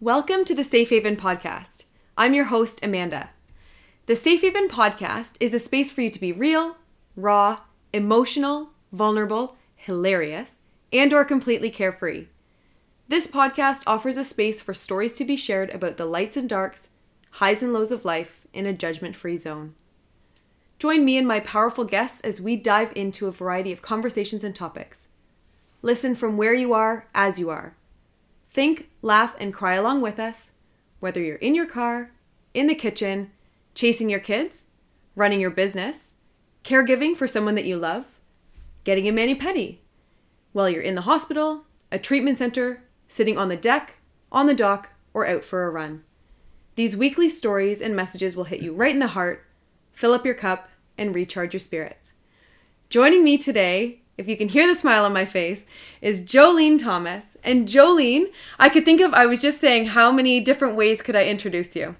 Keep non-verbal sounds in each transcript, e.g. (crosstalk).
Welcome to the Safe Haven Podcast. I'm your host, Amanda. The Safe Haven Podcast is a space for you to be real, raw, emotional, vulnerable, hilarious, and or completely carefree. This podcast offers a space for stories to be shared about the lights and darks, highs and lows of life in a judgment-free zone. Join me and my powerful guests as we dive into a variety of conversations and topics. Listen from where you are as you are. Think, laugh, and cry along with us, whether you're in your car, in the kitchen, chasing your kids, running your business, caregiving for someone that you love, getting a mani pedi, while you're in the hospital, a treatment center, sitting on the deck, on the dock, or out for a run. These weekly stories and messages will hit you right in the heart, fill up your cup, and recharge your spirits. Joining me today, if you can hear the smile on my face, is Joleen Thomas. And Joleen, I could think of, I was just saying, how many different ways could I introduce you?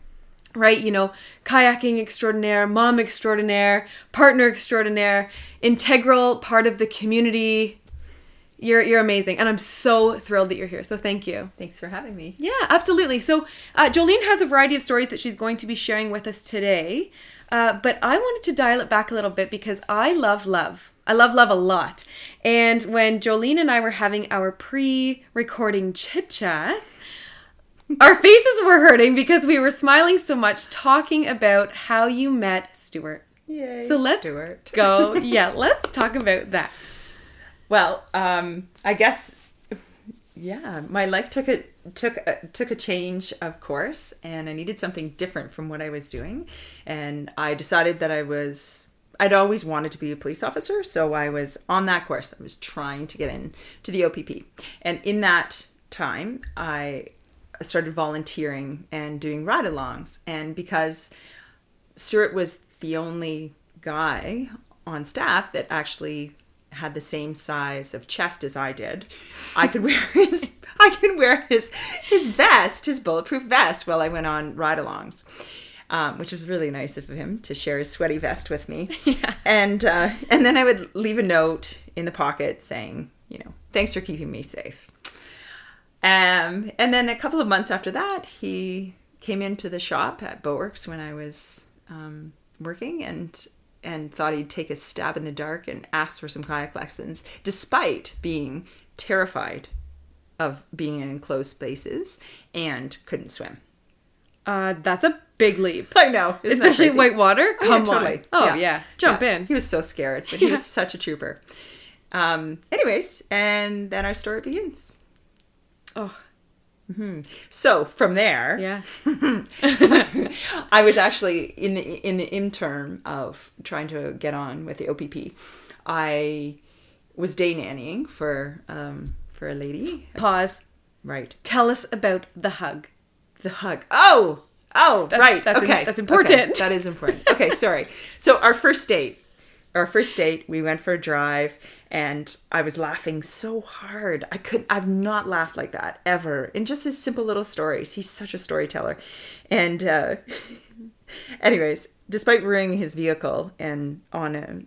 Right? You know, kayaking extraordinaire, mom extraordinaire, partner extraordinaire, integral part of the community. You're, you're amazing. And I'm so thrilled that you're here. So thank you. Thanks for having me. Yeah, absolutely. So, uh, Joleen has a variety of stories that she's going to be sharing with us today. Uh, but I wanted to dial it back a little bit because I love love. I love love a lot. And when Joleen and I were having our pre recording chit chats, our faces were hurting because we were smiling so much talking about how you met Stuart. Yay, So let's Stuart. go. (laughs) Yeah, let's talk about that. Well, um, I guess, yeah, my life took a took a, took a change of course, and I needed something different from what I was doing, and I decided that I was. I'd always wanted to be a police officer, so I was on that course. I was trying to get in to the OPP, and in that time, I started volunteering and doing ride-alongs, and because Stuart was the only guy on staff that actually had the same size of chest as I did. I could wear (laughs) his I could wear his his vest, his bulletproof vest, while I went on ride-alongs. Um, which was really nice of him to share his sweaty vest with me. (laughs) Yeah. And uh, and then I would leave a note in the pocket saying, you know, thanks for keeping me safe. Um, and then a couple of months after that, he came into the shop at Boatworks when I was um, working and and thought he'd take a stab in the dark and ask for some kayak lessons, despite being terrified of being in enclosed spaces and couldn't swim. Uh, that's a big leap. I know, Especially whitewater. Oh, yeah, Come totally. on. Oh, yeah. Jump Yeah. in. He was so scared, but he (laughs) Yeah. was such a trooper. Um, anyways, and then our story begins. Oh, So from there, yeah. (laughs) I was actually in the in the interim of trying to get on with the OPP. I was day nannying for um, for a lady. Pause. Right. Tell us about the hug. The hug. Oh, oh, That's- right. that's okay, that's important. Okay, that is important. Okay, sorry. So our first date, our first date, we went for a drive, and I was laughing so hard. I could. I've not laughed like that ever. In just his simple little stories, he's such a storyteller. And, uh, (laughs) anyways, despite ruining his vehicle and on a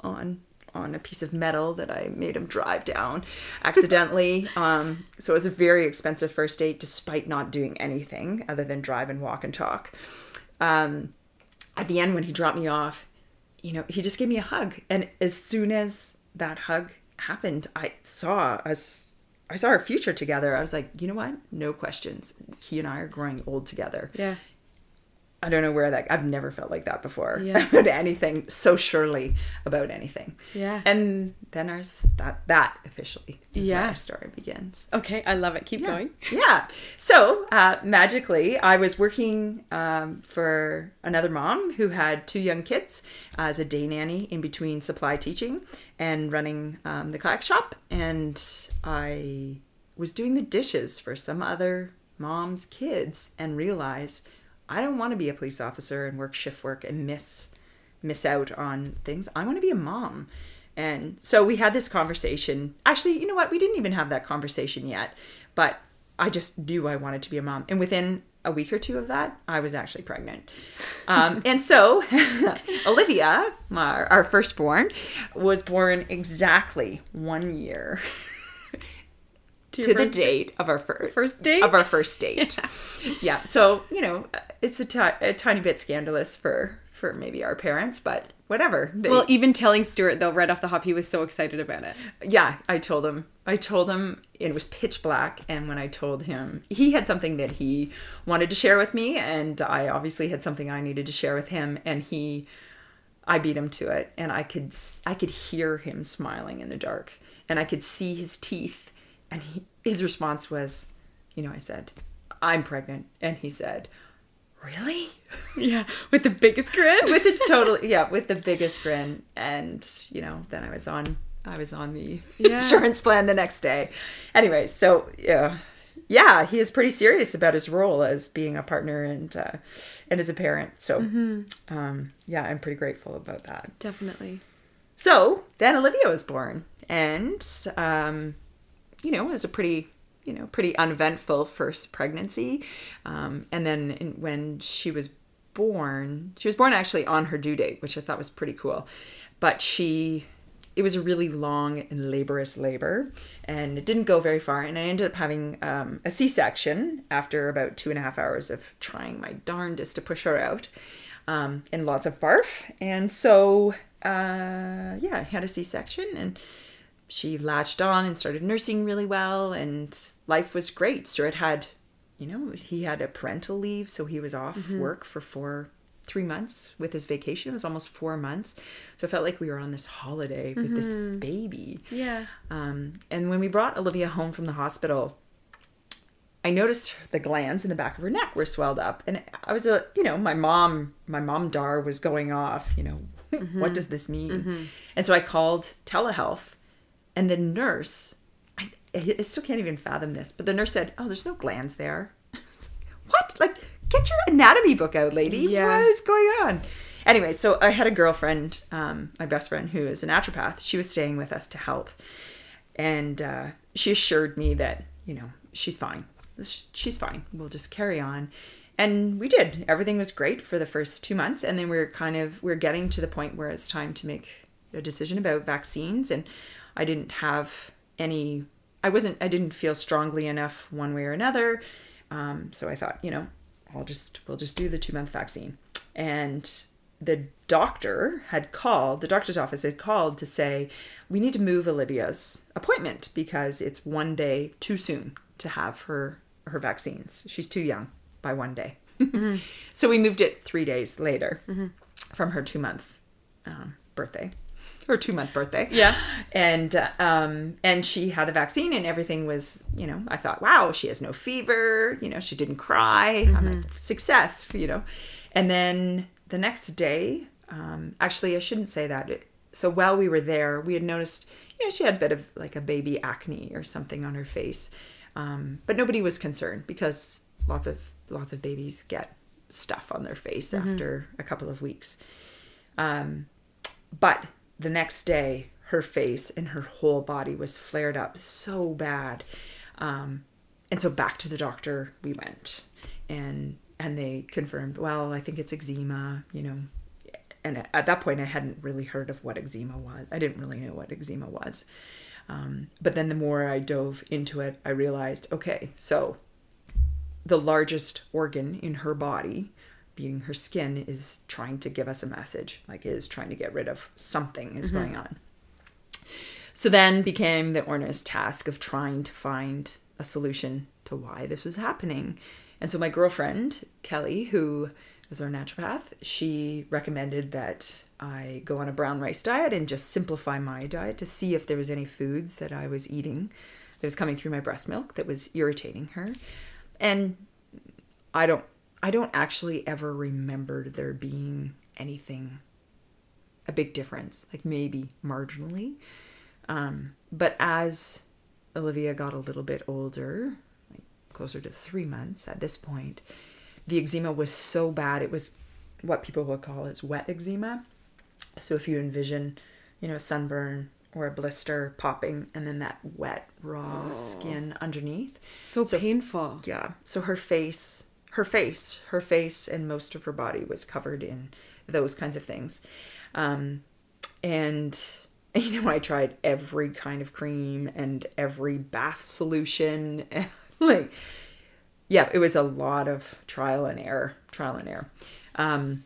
on on a piece of metal that I made him drive down accidentally. (laughs) um, so it was a very expensive first date, despite not doing anything other than drive and walk and talk. Um, at the end, when he dropped me off, you know, he just gave me a hug, and as soon as that hug happened, I saw us. I saw our future together. I was like, you know what? No questions. He and I are growing old together. Yeah. I don't know where that I've never felt like that before Yeah. (laughs) about anything so surely about anything. Yeah. And then ours that that officially is where Yeah. our story begins. Okay, I love it. Keep Yeah. going. (laughs) Yeah. So uh, magically, I was working um, for another mom who had two young kids as a day nanny in between supply teaching and running um, the kayak shop, and I was doing the dishes for some other mom's kids and realized I don't want to be a police officer and work shift work and miss miss out on things. I want to be a mom. And so we had this conversation. Actually, you know what? We didn't even have that conversation yet, but I just knew I wanted to be a mom. And within a week or two of that, I was actually pregnant. Um, (laughs) and so (laughs) Olivia, my, our firstborn, was born exactly one year to, your the date. date of our fir- First date? of our first (laughs) date. yeah. So you know, it's a tiny bit scandalous for for maybe our parents, but whatever. They, Well, even telling Stuart though, right off the hop, he was so excited about it. yeah, I told him. I told him it was pitch black, and when I told him, he had something that he wanted to share with me, and I obviously had something I needed to share with him, and he, I beat him to it, and I could I could hear him smiling in the dark, and I could see his teeth, and he, his response was, you know, I said, I'm pregnant, and he said, really? (laughs) Yeah, with the biggest grin. with the total yeah with the biggest grin. And you know then i was on i was on the Yeah. (laughs) insurance plan the next day. Anyway so yeah yeah he is pretty serious about his role as being a partner and uh, and as a parent. So um yeah i'm pretty grateful about that. Definitely. so then olivia was born. And um you know it was a pretty you know pretty uneventful first pregnancy. Um, and then in, when she was born she was born actually on her due date which i thought was pretty cool. But she it was a really long and laborious labor and it didn't go very far. And i ended up having um, a c-section after about two and a half hours of trying my darndest to push her out um, and lots of barf. And so uh, yeah i had a c-section and she latched on and started nursing really well and life was great. Stuart had you know he had a parental leave so he was off mm-hmm. work for four three months with his vacation. It was almost four months. So it felt like we were on this holiday with this mm-hmm. baby. Yeah. um, and when we brought olivia home from the hospital I noticed the glands in the back of her neck were swelled up, and I was a, you know, my mom, my mom Dar was going off. You know, (laughs) what mm-hmm. does this mean? And so I called telehealth, and the nurse, I, I still can't even fathom this, but the nurse said, "Oh, there's no glands there." (laughs) what? Like, get your anatomy book out, lady. Yeah. What is going on? Anyway, so I had a girlfriend, um, my best friend, who is a naturopath. She was staying with us to help, and uh, she assured me that you know she's fine. She's fine. We'll just carry on. And we did. Everything was great for the first two months, and then we are kind of we are getting to the point where it's time to make a decision about vaccines. And I didn't have any. I wasn't. I didn't feel strongly enough one way or another. Um, so I thought, you know, I'll just we'll just do the two month vaccine. And the doctor had called. The doctor's office had called to say we need to move Olivia's appointment because it's one day too soon to have her her vaccines. She's too young by one day. (laughs) so we moved it three days later from her two month um, birthday, her two month birthday. Yeah. And um, and she had a vaccine and everything was, you know, I thought, wow, she has no fever. You know, she didn't cry. I'm a success. You know, and then the next day, um, actually, I shouldn't say that. It, so while we were there, we had noticed, you know, she had a bit of like a baby acne or something on her face, um, but nobody was concerned because lots of lots of babies get stuff on their face after a couple of weeks. Um, but the next day, her face and her whole body was flared up so bad, um, and so back to the doctor we went, and and they confirmed, well, I think it's eczema, you know. And at that point, I hadn't really heard of what eczema was. I didn't really know what eczema was. Um, but then the more I dove into it, I realized, okay, so the largest organ in her body, being her skin, is trying to give us a message, like it is trying to get rid of something is going mm-hmm. on. So then became the Orna's task of trying to find a solution to why this was happening. And so my girlfriend, Kelly, who is our naturopath, she recommended that I go on a brown rice diet and just simplify my diet to see if there was any foods that I was eating that was coming through my breast milk that was irritating her. And I don't I don't actually ever remember there being anything a big difference, like maybe marginally. Um, but as Olivia got a little bit older, like closer to three months at this point, the eczema was so bad. It was what people would call as wet eczema. So if you envision, you know, a sunburn or a blister popping and then that wet, raw skin underneath. So, painful. Yeah. So her face, her face, her face, and most of her body was covered in those kinds of things. Um, and (laughs) you know, I tried every kind of cream and every bath solution. (laughs) like, yeah, it was a lot of trial and error, trial and error. Um,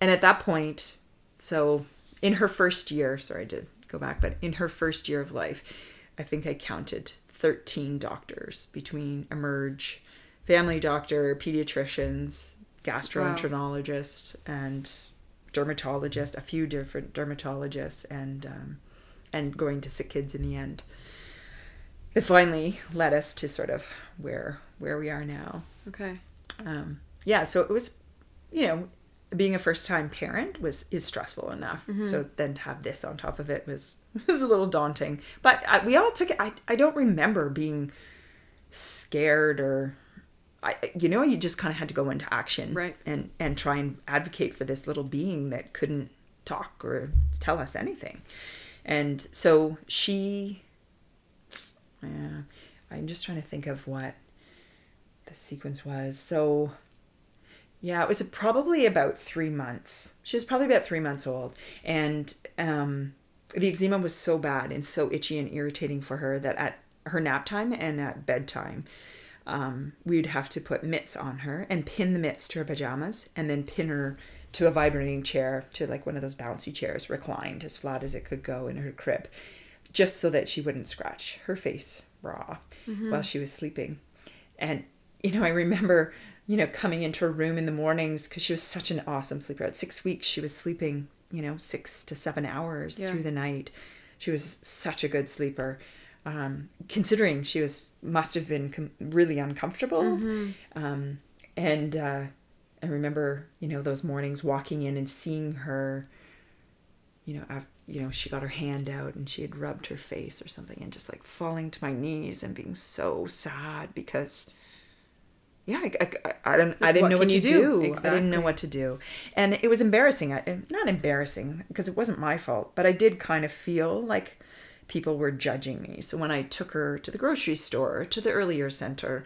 and at that point, so in her first year, sorry, I did go back, but in her first year of life, I think I counted 13 doctors between Emerge, family doctor, pediatricians, gastroenterologist, wow. and dermatologist, a few different dermatologists, and um, and going to sick kids in the end. It finally led us to sort of where where we are now. Okay. Um, yeah, so it was, you know, being a first time parent was is stressful enough. Mm-hmm. So then to have this on top of it was (laughs) was a little daunting. But I, we all took it. I I don't remember being scared or I, you know, you just kind of had to go into action, right? And and try and advocate for this little being that couldn't talk or tell us anything. And so she, yeah, I'm just trying to think of what the sequence was. So, yeah, it was probably about three months. She was probably about three months old, and um, the eczema was so bad and so itchy and irritating for her that at her nap time and at bedtime um, we'd have to put mitts on her and pin the mitts to her pajamas and then pin her to a vibrating chair to like one of those bouncy chairs reclined as flat as it could go in her crib just so that she wouldn't scratch her face raw mm-hmm. while she was sleeping and you know i remember you know coming into her room in the mornings because she was such an awesome sleeper at six weeks she was sleeping you know six to seven hours yeah. through the night she was such a good sleeper um, considering she was must have been com- really uncomfortable. Mm-hmm. Um, and uh, I remember, you know, those mornings walking in and seeing her. You know, after, you know, she got her hand out and she had rubbed her face or something, and just like falling to my knees and being so sad because yeah, I, I, I don't, I didn't what know what to do. do. Exactly. I didn't know what to do, and it was embarrassing. I, not embarrassing because it wasn't my fault, but I did kind of feel like people were judging me. So when I took her to the grocery store, to the EarlyON center,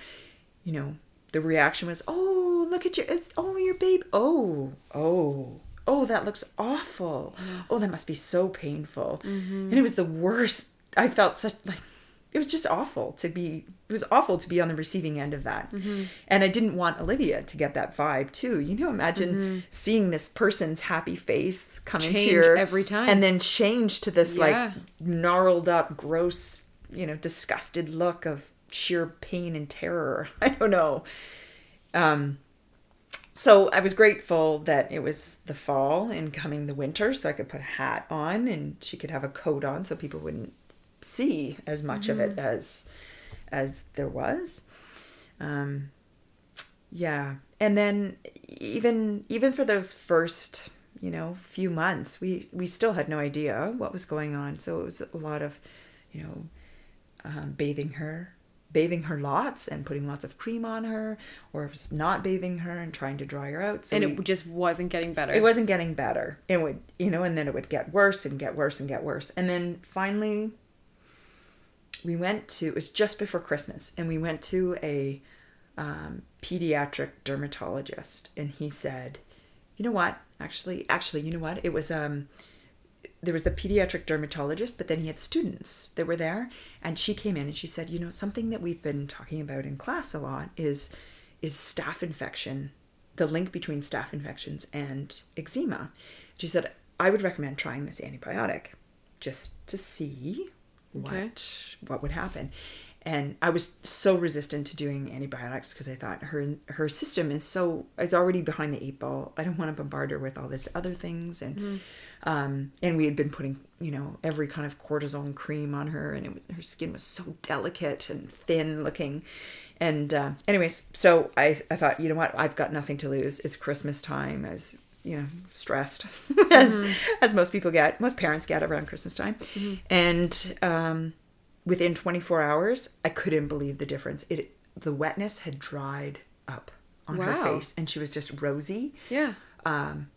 you know, the reaction was, "Oh, look at your it's oh, your baby. Oh, oh. Oh, that looks awful. Oh, that must be so painful." Mm-hmm. And it was the worst. I felt such like it was just awful to be it was awful to be on the receiving end of that mm-hmm. and i didn't want olivia to get that vibe too you know imagine mm-hmm. seeing this person's happy face come change into your every time and then change to this yeah. like gnarled up gross you know disgusted look of sheer pain and terror (laughs) i don't know um so I was grateful that it was the fall and coming the winter, so I could put a hat on and she could have a coat on, so people wouldn't see as much mm-hmm. of it mm-hmm. as as there was. Um, yeah, and then even even for those first you know few months, we we still had no idea what was going on. So it was a lot of you know um, bathing her bathing her lots and putting lots of cream on her or not bathing her and trying to dry her out so and we, it just wasn't getting better it wasn't getting better it would you know and then it would get worse and get worse and get worse and then finally we went to it was just before christmas and we went to a um, pediatric dermatologist and he said you know what? Actually actually you know what? It was um there was the pediatric dermatologist but then he had students that were there and she came in and she said you know something that we've been talking about in class a lot is is staph infection the link between staph infections and eczema. She said i would recommend trying this antibiotic just to see what okay. what would happen. And i was so resistant to doing antibiotics because i thought her her system is so is already behind the eight ball. I don't want to bombard her with all this other things. And mm. um and we had been putting you know every kind of cortisone cream on her and it was her skin was so delicate and thin looking. And uh, anyways so i i thought you know what? I've got nothing to lose. It's christmas time. I was you know stressed (laughs) as mm-hmm. as most people get most parents get around christmas time mm-hmm. and um, within 24 hours i couldn't believe the difference it the wetness had dried up on wow. her face and she was just rosy yeah um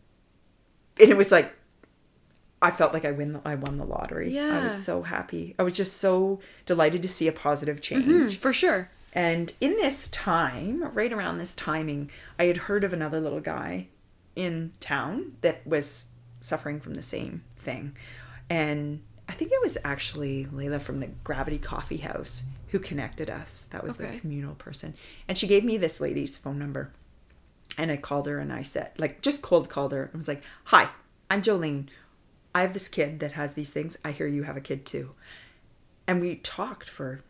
and it was like I felt like I win the, I won the lottery. Yeah. I was so happy. I was just so delighted to see a positive change. Mm-hmm, for sure. And in this time, right around this timing, I had heard of another little guy in town that was suffering from the same thing. And I think it was actually Layla from the Gravity Coffee House who connected us. That was Okay. the communal person. And she gave me this lady's phone number. And I called her and I said, like, just cold called her. I was like, Hi, I'm Joleen. I have this kid that has these things. I hear you have a kid too. And we talked for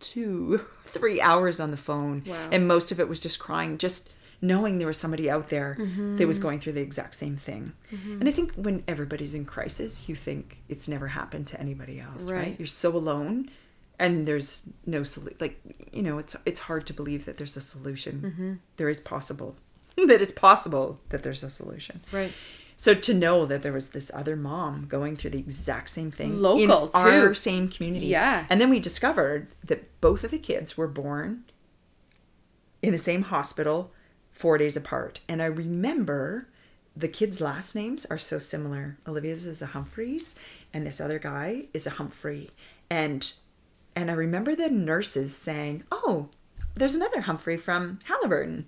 two, (laughs) three hours on the phone. Wow. And most of it was just crying, just knowing there was somebody out there that was mm-hmm. going through the exact same thing. Mm-hmm. And I think when everybody's in crisis, you think it's never happened to anybody else, right? Right. You're so alone and there's no solution. Like, you know, it's it's hard to believe that there's a solution. Mm-hmm. There is possible (laughs) that it's possible that there's a solution. Right. So to know that there was this other mom going through the exact same thing Local, our same community. Yeah. And then we discovered that both of the kids were born in the same hospital 4 days apart. And I remember the kids' last names are so similar. Olivia's is a Humphreys and this other guy is a Humphrey. And and I remember the nurses saying, "Oh, there's another Humphrey from Haliburton."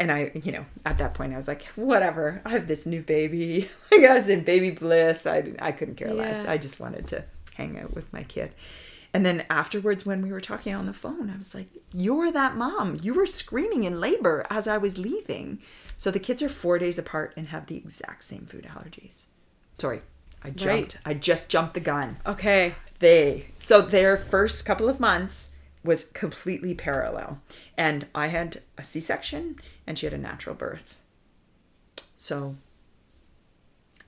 and I, you know, at that point, I was like, whatever. I have this new baby. (laughs) Like I was in baby bliss. I, I couldn't care less. I just wanted to hang out with my kid. And then afterwards, when we were talking on the phone, I was like, you're that mom. You were screaming in labor as I was leaving. So the kids are four days apart and have the exact same food allergies. Sorry, I jumped. Right. I just jumped the gun Okay. they so their first couple of months was completely parallel and i had a c-section and she had a natural birth so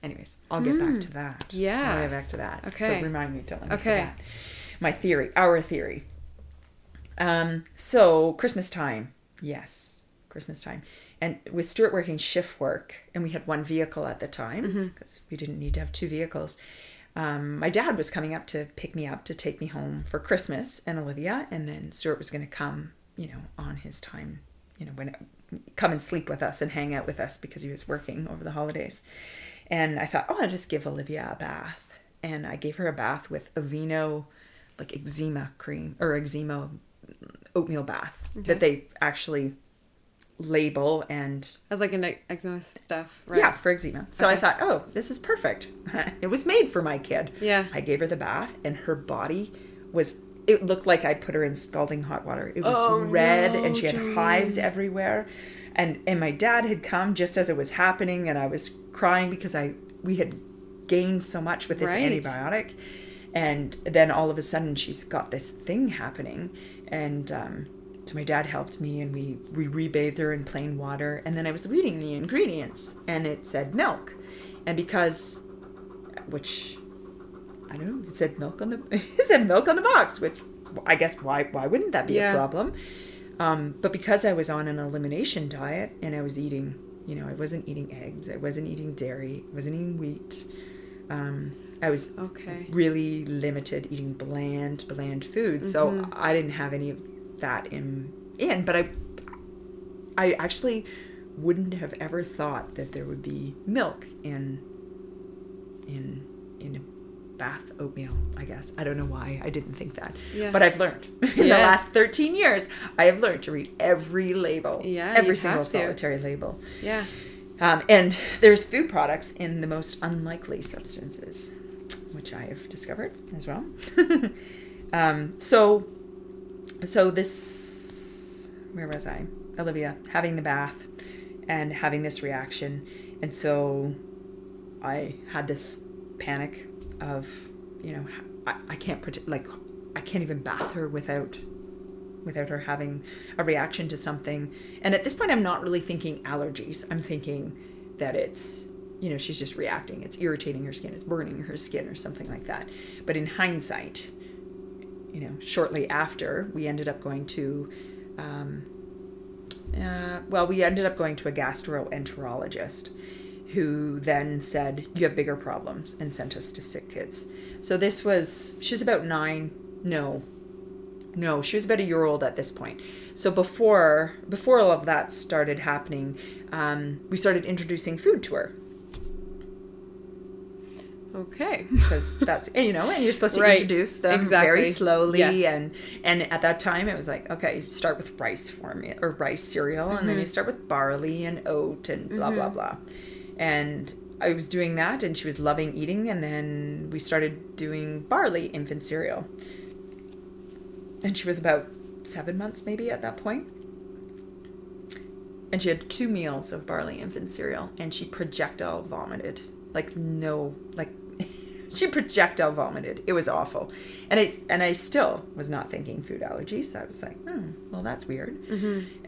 anyways i'll get back to that Hmm. Yeah. i'll get back to that Okay. so remind me me Okay. My theory our theory. Um so christmas time. Yes christmas time. And with stuart working shift work and we had one vehicle at the time because we didn't need to have two vehicles um, my dad was coming up to pick me up to take me home for christmas and olivia and then stuart was going to come you know on his time you know when come and sleep with us and hang out with us because he was working over the holidays. And i thought oh i'll just give olivia a bath. And i gave her a bath with Aveeno like eczema cream or eczema mm, oatmeal bath that they actually label and As like an eczema stuff, right? yeah for eczema so i thought oh this is perfect (laughs) it was made for my kid Yeah. i gave her the bath and her body was it looked like i put her in scalding hot water it was Oh, red no, and she had Joleen. hives everywhere and and my dad had come just as it was happening and i was crying because i we had gained so much with this Right. antibiotic and then all of a sudden she's got this thing happening. And um so my dad helped me and we we rebathed her in plain water. And then i was reading the ingredients and it said milk. And because which i don't know it said milk on the (laughs) it said milk on the box which i guess why why wouldn't that be Yeah. a problem? Um, but because i was on an elimination diet and i was eating you know i wasn't eating eggs i wasn't eating dairy I wasn't eating wheat um, i was Okay. really limited eating bland bland food so i didn't have any of that in in but i i actually wouldn't have ever thought that there would be milk in in in a bath oatmeal i guess. I don't know why i didn't think that Yeah. but i've learned. (laughs) In the last 13 years i have learned to read every label Yeah, every single solitary label. Yeah. um, and there's food products in the most unlikely substances, which I have discovered as well. (laughs) um, so, so this, where was I? Olivia having the bath and having this reaction, and so I had this panic of, you know, I, I can't predict, like, I can't even bath her without without her having a reaction to something. And at this point, I'm not really thinking allergies. I'm thinking that it's, you know, she's just reacting. It's irritating her skin. It's burning her skin or something like that. But in hindsight, you know, shortly after, we ended up going to, um, uh, well, we ended up going to a gastroenterologist who then said, You have bigger problems and sent us to sick kids. So this was, she's about nine, no, no she was about a year old at this point so before before all of that started happening um, we started introducing food to her Okay. (laughs) because that's and, you know and you're supposed to Right. introduce them very slowly Yes. and and at that time it was like okay you start with rice formula or rice cereal and then Mm-hmm. you start with barley and oat and blah blah blah and I was doing that, and she was loving eating, and then we started doing barley infant cereal. And she was about seven months, maybe at that point. And she had two meals of barley infant cereal, and she projectile vomited. Like no, like she projectile vomited. It was awful, and it's and I still was not thinking food allergies. So I was like, hmm, well, that's weird.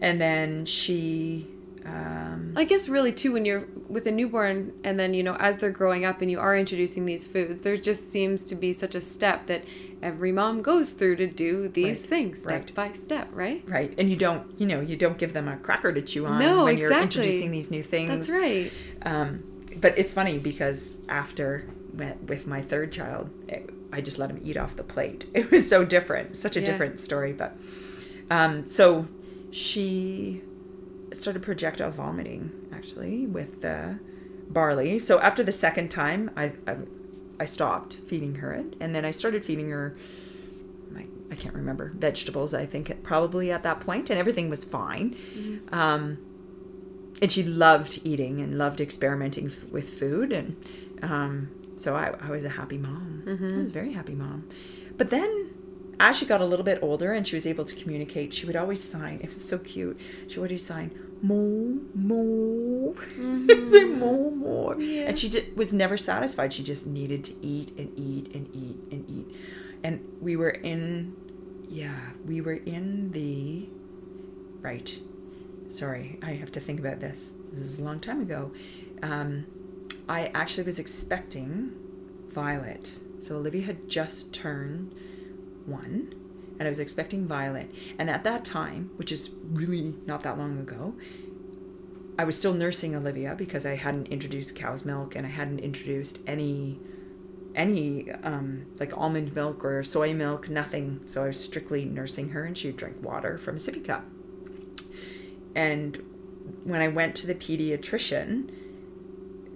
And then she, um, I guess really too when you're with a newborn and then you know as they're growing up and you are introducing these foods, there just seems to be such a step that every mom goes through to do these Right, things step right. by step, right? right, and you don't, you know, you don't give them a cracker to chew on No, when you're introducing these new things. That's right. Um, but it's funny because after with with my third child, it, I just let him eat off the plate. (laughs) It was so different, such a Yeah. different story. But um, so she started projectile vomiting actually with the barley. So after the second time, I, I I stopped feeding her it, and then I started feeding her. I, I can't remember vegetables. I think it probably at that point, and everything was fine. Um, and she loved eating and loved experimenting f- with food and um, so I, I was a happy mom. I was a very happy mom. But then as she got a little bit older and she was able to communicate she would always sign it was so cute she would always sign mo mo (laughs) say mo mo and she just was never satisfied. She just needed to eat and eat and eat and eat. And we were in yeah we were in the right sorry, I have to think about this. This is a long time ago. Um, I actually was expecting Violet. So Olivia had just turned one, and I was expecting Violet. And at that time, which is really not that long ago, I was still nursing Olivia because I hadn't introduced cow's milk and I hadn't introduced any any um, like almond milk or soy milk, nothing. So I was strictly nursing her, and she would drink water from a sippy cup. And when I went to the pediatrician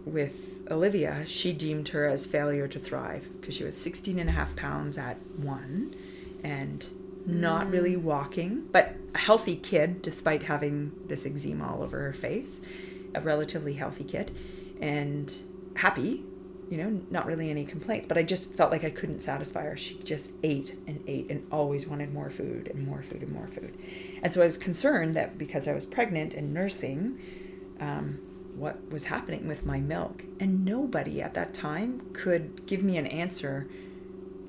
with Olivia, she deemed her as failure to thrive because she was 16 and a half pounds at one and not really walking, but a healthy kid despite having this eczema all over her face, a relatively healthy kid and happy, you know, not really any complaints, but I just felt like I couldn't satisfy her. She just ate and ate and always wanted more food and more food and more food. And so I was concerned that because I was pregnant and nursing, um, what was happening with my milk. And nobody at that time could give me an answer.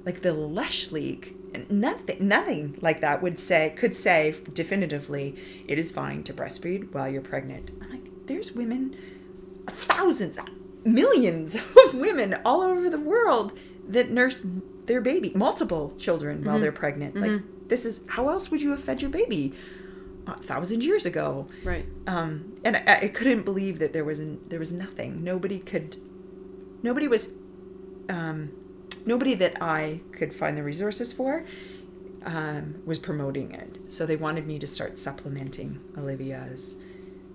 Like the Leche League, nothing, nothing like that would say, could say definitively, it is fine to breastfeed while you're pregnant. I'm like, there's women, thousands, millions (laughs) of women all over the world that nurse their baby, multiple children while mm-hmm. they're pregnant. Like, mm-hmm. this is how else would you have fed your baby a thousand years ago? Right. um, and I, I couldn't believe that there was there was nothing. Nobody could, nobody was, um, nobody that I could find the resources for um, was promoting it. So they wanted me to start supplementing Olivia's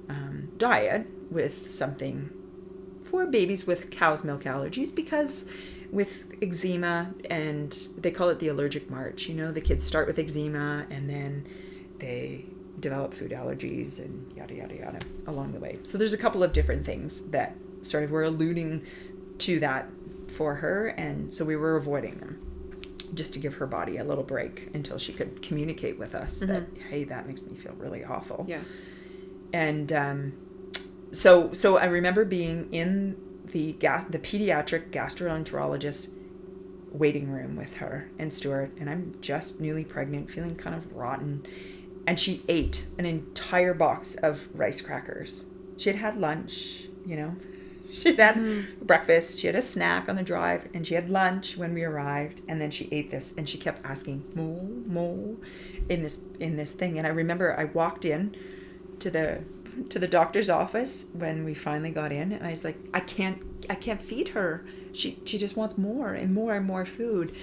um, diet with something for babies with cow's milk allergies because with eczema and they call it the allergic march you know the kids start with eczema and then they develop food allergies and yada yada yada along the way. So there's a couple of different things that sort of were alluding to that for her and so we were avoiding them just to give her body a little break until she could communicate with us that hey that makes me feel really awful. Yeah. and um, so so I remember being in the gas the pediatric gastroenterologist waiting room with her and Stuart, and I'm just newly pregnant, feeling kind of rotten, and she ate an entire box of rice crackers. She had had lunch, you know. (laughs) She had had hmm. breakfast, she had a snack on the drive, and she had lunch when we arrived, and then she ate this, and she kept asking more, more, in this in this thing. And I remember I walked in to the to the doctor's office when we finally got in and I was like I can't I can't feed her she she just wants more and more and more food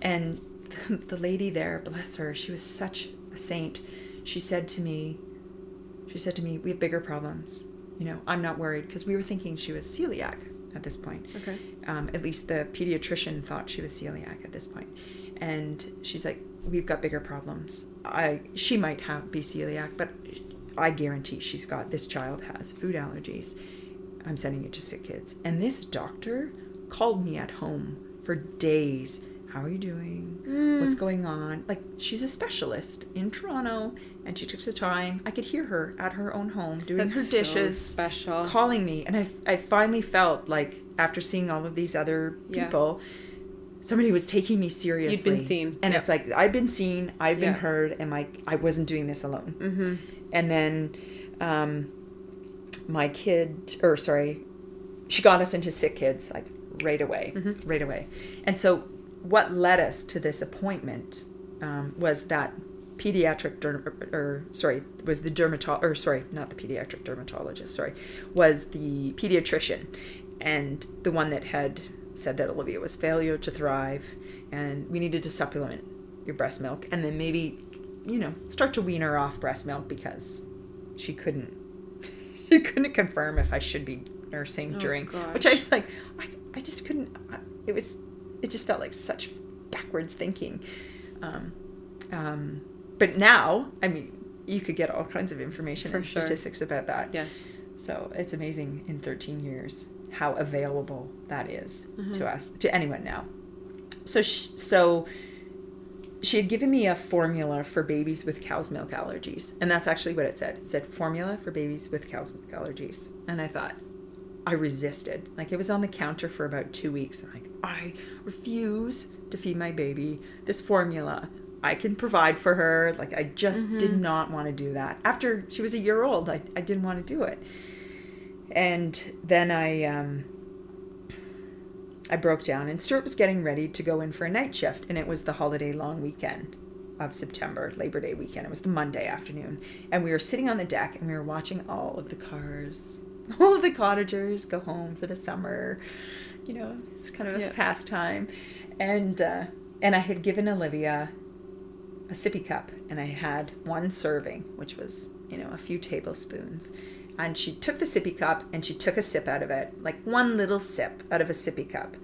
and (laughs) the lady there bless her she was such a saint she said to me she said to me we have bigger problems you know I'm not worried because we were thinking she was celiac at this point Okay. um, at least the pediatrician thought she was celiac at this point. and she's like we've got bigger problems i she might have be celiac but i guarantee she's got this child has food allergies I'm sending you to sick kids. And this doctor called me at home for days. How are you doing? What's going on? Like, she's a specialist in Toronto and she took the time. I could hear her at her own home doing That's her so dishes, special. calling me. And I, I finally felt like, after seeing all of these other Yeah. people, somebody was taking me seriously. Been seen. And Yep. it's like, I've been seen, I've been Yeah. heard, and my, I wasn't doing this alone. Mm-hmm. And then um, my kid, or sorry, she got us into sick kids like right away, Mm-hmm. right away. And so, what led us to this appointment um, was that pediatric derm- or sorry was the dermatologist or sorry not the pediatric dermatologist sorry was the pediatrician and the one that had said that Olivia was failure to thrive and we needed to supplement your breast milk and then maybe you know start to wean her off breast milk because she couldn't (laughs) she couldn't confirm if I should be nursing during gosh. which I was like I, I just couldn't I, it was it just felt like such backwards thinking um, um, but now I mean you could get all kinds of information For and sure. statistics about that Yes. so it's amazing in 13 years how available that is Mm-hmm. to us, to anyone now. So, sh so she had given me a formula for babies with cow's milk allergies, and that's actually what it said. It said formula for babies with cow's milk allergies, and I thought. I resisted. Like it was on the counter for about two weeks. I'm like, I refuse to feed my baby this formula. I can provide for her. Like I just did not want to do that. After she was a year old, I, I didn't want to do it and then I um, I broke down, and Stuart was getting ready to go in for a night shift, and it was the holiday long weekend of September, Labor Day weekend. It was the Monday afternoon, and we were sitting on the deck, and we were watching all of the cars, (laughs) all of the cottagers go home for the summer. You know, it's kind of a Yeah. pastime, and uh, and I had given Olivia a sippy cup and I had one serving, which was, you know, a few tablespoons. And she took the sippy cup and she took a sip out of it, like one little sip out of a sippy cup,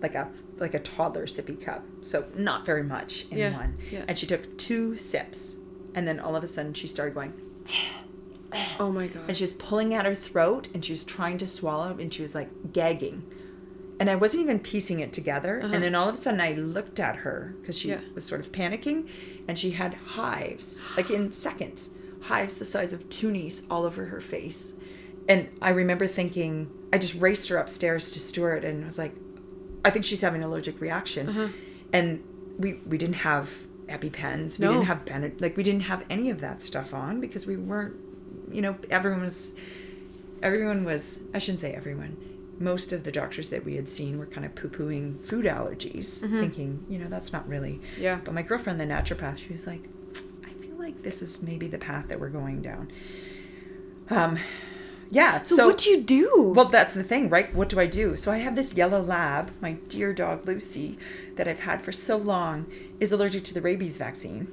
like a like a toddler sippy cup. So not very much in Yeah, one. yeah. And she took two sips, and then all of a sudden she started going, (clears throat) Oh my god. and she was pulling at her throat and she was trying to swallow and she was like gagging and i wasn't even piecing it together and then all of a sudden i looked at her because she Uh-huh. Yeah. was sort of panicking and she had hives like in seconds hives the size of toonies all over her face and i remember thinking i just raced her upstairs to stuart and I was like i think she's having an allergic reaction Uh-huh. and we we didn't have EpiPens we No. didn't have Benad- like we didn't have any of that stuff on because we weren't you know everyone was everyone was i shouldn't say everyone most of the doctors that we had seen were kind of poo-pooing food allergies thinking you know that's not really Mm-hmm. Yeah. but my girlfriend the naturopath she was like i feel like this is maybe the path that we're going down um yeah so, what do you do? well, that's the thing, right? What do I do? So I have this yellow lab, my dear dog Lucy, that I've had for so long, is allergic to the rabies vaccine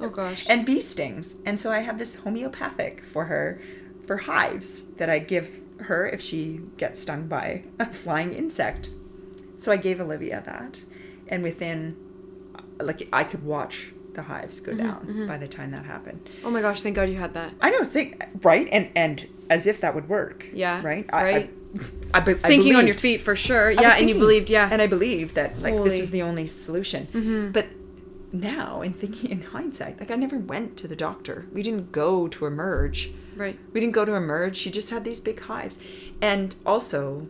oh gosh. and bee stings. And so I have this homeopathic for her for hives that I give her if she gets stung by a flying insect. So I gave Olivia that. And within, like, I could watch the hives Mm-hmm, go down by the time that happened. oh my gosh, thank God you had that. I know, think, right? And and as if that would work. Yeah, Right? right. I, I, (laughs) I, be- Thinking on your feet for sure. Yeah, and you believed, yeah. And I believed that like this was the only solution. But now, in thinking in hindsight, like I never went to the doctor. We didn't go to emerge. right. We didn't go to emerge. She just had these big hives, and also.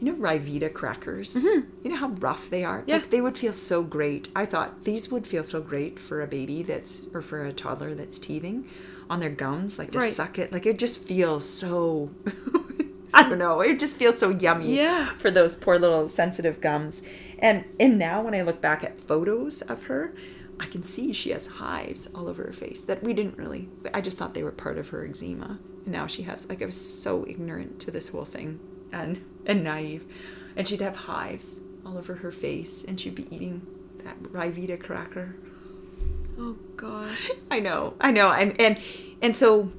You know Ryvita crackers? You know how rough they are? Mm-hmm. Yeah. Like they would feel so great. I thought these would feel so great for a baby that's or for a toddler that's teething on their gums, like to Right. suck it. Like it just feels so (laughs) I don't know. It just feels so yummy Yeah. for those poor little sensitive gums. And and now when I look back at photos of her, I can see she has hives all over her face that we didn't really I just thought they were part of her eczema. And now she has like I was so ignorant to this whole thing and and naive. And she'd have hives all over her face and she'd be eating that Ryvita cracker. Oh gosh. (laughs) I know, I know, and and and so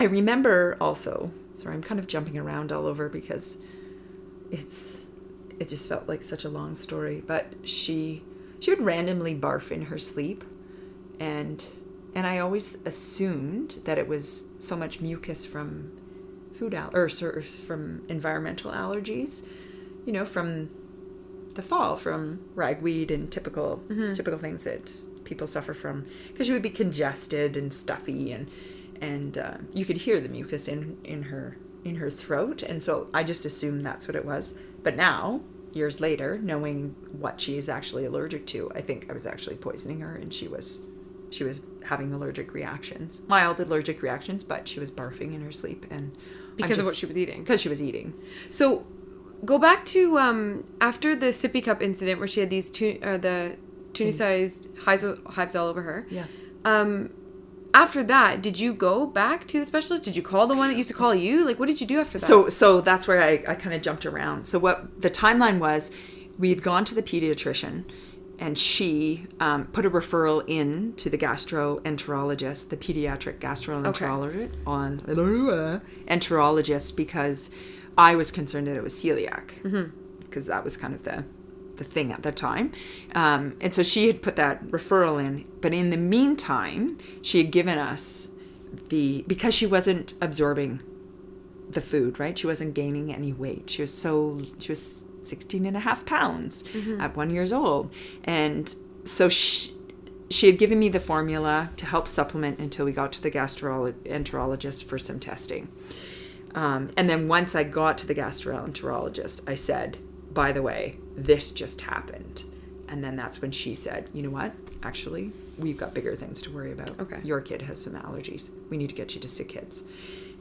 I remember also. Sorry, I'm kind of jumping around all over because it's it just felt like such a long story. But she she would randomly barf in her sleep, and and I always assumed that it was so much mucus from food al- or from environmental allergies, you know, from the fall, from ragweed and typical typical things that people suffer from, because she would be congested and stuffy, and and uh, you could hear the mucus in in her in her throat, and so I just assumed that's what it was. But now, years later, knowing what she is actually allergic to, I think I was actually poisoning her, and she was she was having allergic reactions, mild allergic reactions, but she was barfing in her sleep, and Because of what she was eating. because she was eating. So, go back to um, after the sippy cup incident where she had these two, uh, the tunicized hives, hives all over her. Yeah. Um, after that, did you go back to the specialist? Did you call the one that used to call you? Like, what did you do after that? So so that's where I, I kind of jumped around. So what the timeline was, we had gone to the pediatrician, and she um, put a referral in to the gastroenterologist, the pediatric gastroenterologist, on enterologist because I was concerned that it was celiac because that was kind of the the thing at the time. Um, and so she had put that referral in. But in the meantime, she had given us the, because she wasn't absorbing the food, right? She wasn't gaining any weight. She was so, she was 16 and a half pounds at one years old. And so she, she had given me the formula to help supplement until we got to the gastroenterologist for some testing. Um, and then once I got to the gastroenterologist, I said, by the way, this just happened. And then that's when she said, you know what? Actually, we've got bigger things to worry about. Okay. Your kid has some allergies. We need to get you to Sick Kids.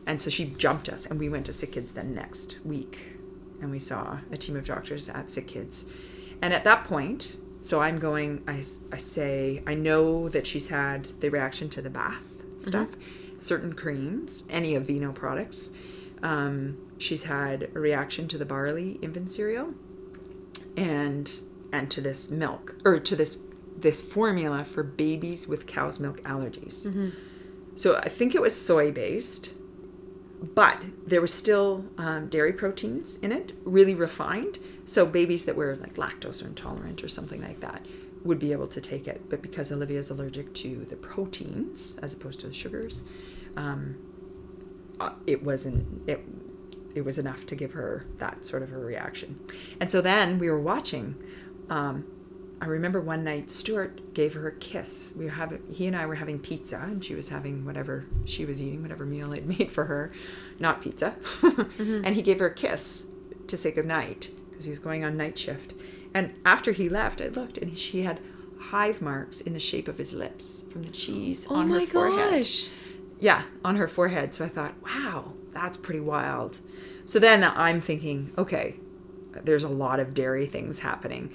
And so she jumped us, and we went to Sick Kids the next week. And we saw a team of doctors at Sick Kids. And at that point, so I'm going, I, I say, I know that she's had the reaction to the bath mm-hmm. stuff, certain creams, any of Aveeno products. Um, she's had a reaction to the barley infant cereal and and to this milk or to this this formula for babies with cow's milk allergies. So I think it was soy based, but there was still um, dairy proteins in it, really refined. So babies that were like lactose intolerant or something like that would be able to take it. But because Olivia's allergic to the proteins as opposed to the sugars, um, it wasn't it it was enough to give her that sort of a reaction. And so then we were watching um, i remember one night stuart gave her a kiss. We were having he and i were having pizza and she was having whatever she was eating whatever meal i'd (laughs) made for her not pizza. (laughs) And he gave her a kiss to say goodnight because he was going on night shift. And after he left i looked and she had hive marks in the shape of his lips from the cheese oh on my her forehead. gosh. Yeah, on her forehead. So I thought, wow, that's pretty wild. So then I'm thinking, okay, there's a lot of dairy things happening.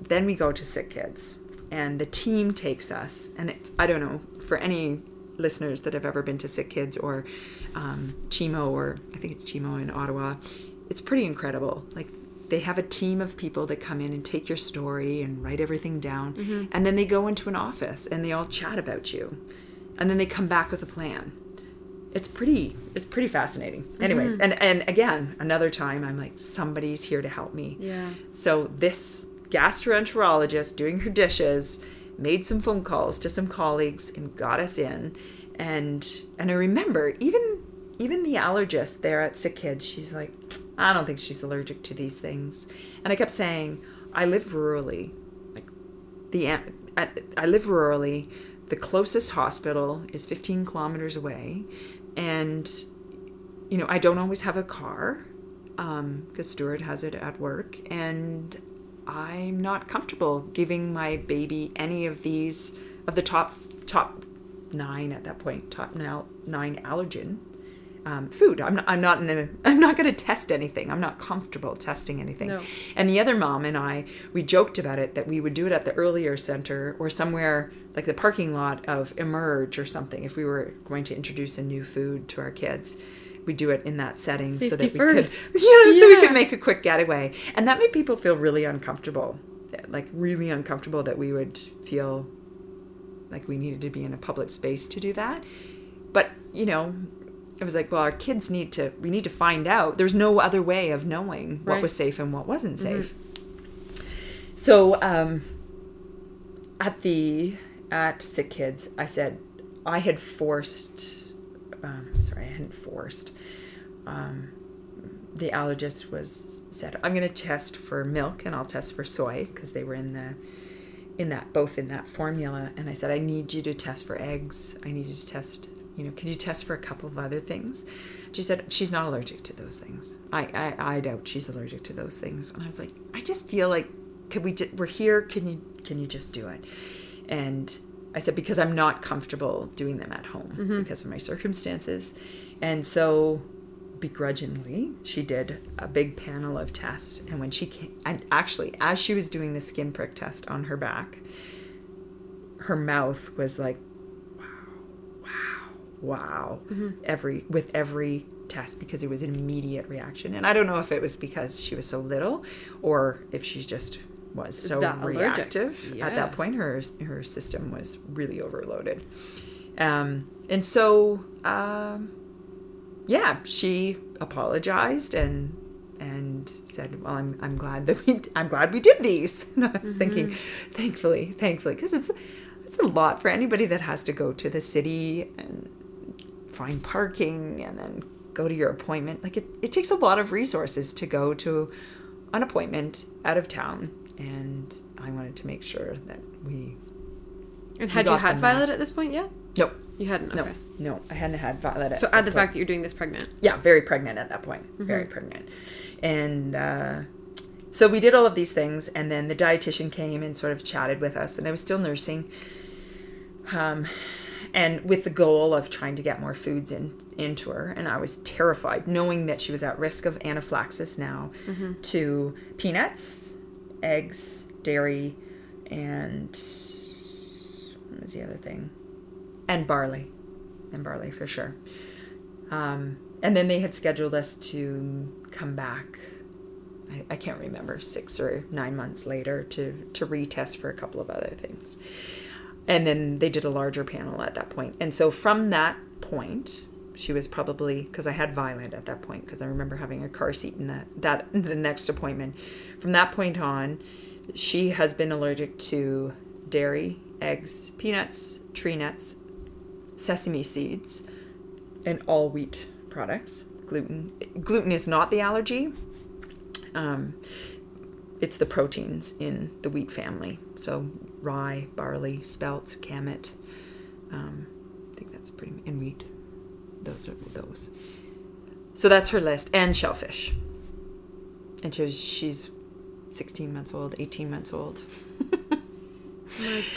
Then we go to Sick Kids, and the team takes us, and it's, I don't know, for any listeners that have ever been to Sick Kids or um, CHEO, or I think it's CHEO in Ottawa, it's pretty incredible. Like, they have a team of people that come in and take your story and write everything down, and then they go into an office and they all chat about you and then they come back with a plan. It's pretty it's pretty fascinating. Mm-hmm. Anyways and and again another time i'm like somebody's here to help me. Yeah. so this gastroenterologist doing her dishes made some phone calls to some colleagues and got us in. And and i remember even even the allergist there at sick kids she's like i don't think she's allergic to these things. And i kept saying i live rurally. Like the I, I live rurally the closest hospital is 15 kilometers away. And you know i don't always have a car um, because stuart has it at work. And i'm not comfortable giving my baby any of these of the top top nine at that point top now nine allergen um, food i'm not i'm not in the (laughs) i'm not going to test anything i'm not comfortable testing anything No. and the other mom and I, we joked about it that we would do it at the EarlyON center or somewhere like the parking lot of Emerge or something if we were going to introduce a new food to our kids. We do it in that setting so that we first. could, you know, so we could make a quick getaway, and that made people feel really uncomfortable, like really uncomfortable that we would feel like we needed to be in a public space to do that. But you know, it was like, well, our kids need to. We need to find out. There's no other way of knowing what was safe and what wasn't safe. So um, at the at Sick Kids, I said I had forced. Um, sorry, I hadn't forced. um, the allergist was said, "I'm going to test for milk and I'll test for soy because they were in the in that both in that formula." And I said, "I need you to test for eggs. I need you to test. You know, can you test for a couple of other things?" She said, "She's not allergic to those things. I I, I doubt she's allergic to those things." And I was like, "I just feel like could we? We're here. Can you can you just do it?" And I said, because I'm not comfortable doing them at home mm-hmm. because of my circumstances. And so, begrudgingly, she did a big panel of tests. And when she came, and actually, as she was doing the skin prick test on her back, her mouth was like, wow, wow, every, with every test because it was an immediate reaction. And I don't know if it was because she was so little or if she just was so That reactive. At that point her her system was really overloaded. Um, and so um, yeah she apologized and and said well i'm, I'm glad that we i'm glad we did these. (laughs) And i was thinking thankfully thankfully because it's it's a lot for anybody that has to go to the city and find parking and then go to your appointment like it, it takes a lot of resources to go to an appointment out of town and i wanted to make sure that we And had you had Violet at this point yet? no You hadn't. no Okay. no i hadn't had violet at So add the point. fact that you're doing this pregnant. yeah very pregnant at that point Mm-hmm. very pregnant and uh, so we did all of these things and then the dietitian came and sort of chatted with us and i was still nursing um, and with the goal of trying to get more foods in into her and i was terrified knowing that she was at risk of anaphylaxis now Mm-hmm. to peanuts eggs dairy and what was the other thing and barley and barley for sure um, and then they had scheduled us to come back. I, I can't remember six or nine months later to to retest for a couple of other things. And then they did a larger panel at that point. And so from that point, she was probably because I had Violet at that point because I remember having a car seat in that that the next appointment. From that point on, she has been allergic to dairy, eggs, peanuts, tree nuts, sesame seeds, and all wheat products. Gluten gluten is not the allergy. Um, it's the proteins in the wheat family. So rye, barley, spelt, kamut. Um, I think that's pretty and wheat. Those are those. So that's her list and shellfish. And she's she's 16 months old, 18 months old. (laughs)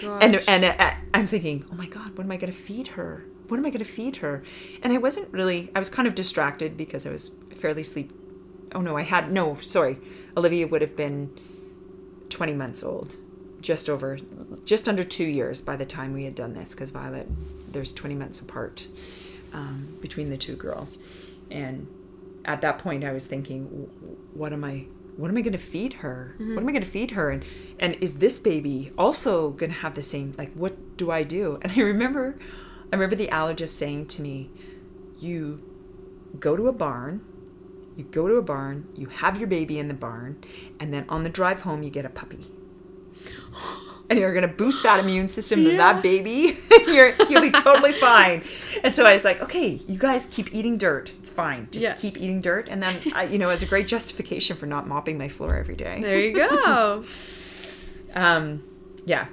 Oh (laughs) and and uh, I'm thinking, oh my god, what am I going to feed her? What am I going to feed her? And I wasn't really. I was kind of distracted because I was fairly sleep. Oh no, I had no. Sorry, Olivia would have been 20 months old, just over, just under two years by the time we had done this. Because Violet, there's 20 months apart um, between the two girls, and at that point I was thinking, what am I? What am I going to feed her? What am I going to feed her? And and is this baby also going to have the same? Like, what do I do? (laughs) And I remember, I remember the allergist saying to me, "You go to a barn." You go to a barn, you have your baby in the barn, and then on the drive home, you get a puppy. (gasps) And you're gonna boost that immune system to that baby. (laughs) you're, you'll be totally (laughs) fine. And so I was like, okay, you guys keep eating dirt. It's fine. Just Yeah. keep eating dirt. And then, I, you know, as a great justification for not mopping my floor every day. there you go. (laughs) Um, yeah.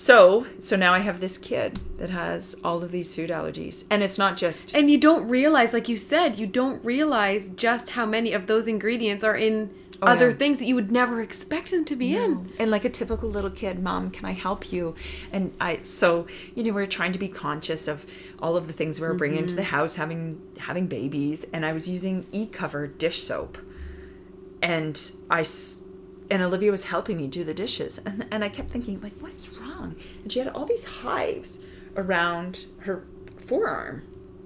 So, so now I have this kid that has all of these food allergies, and it's not just and you don't realize, like you said, you don't realize just how many of those ingredients are in Oh, other yeah. things that you would never expect them to be in. and like a typical little kid mom can i help you? And i so you know we're trying to be conscious of all of the things we we're bringing into the mm-hmm. house having having babies. And i was using Ecover dish soap. And i and olivia was helping me do the dishes and, and i kept thinking like what is wrong and she had all these hives around her forearm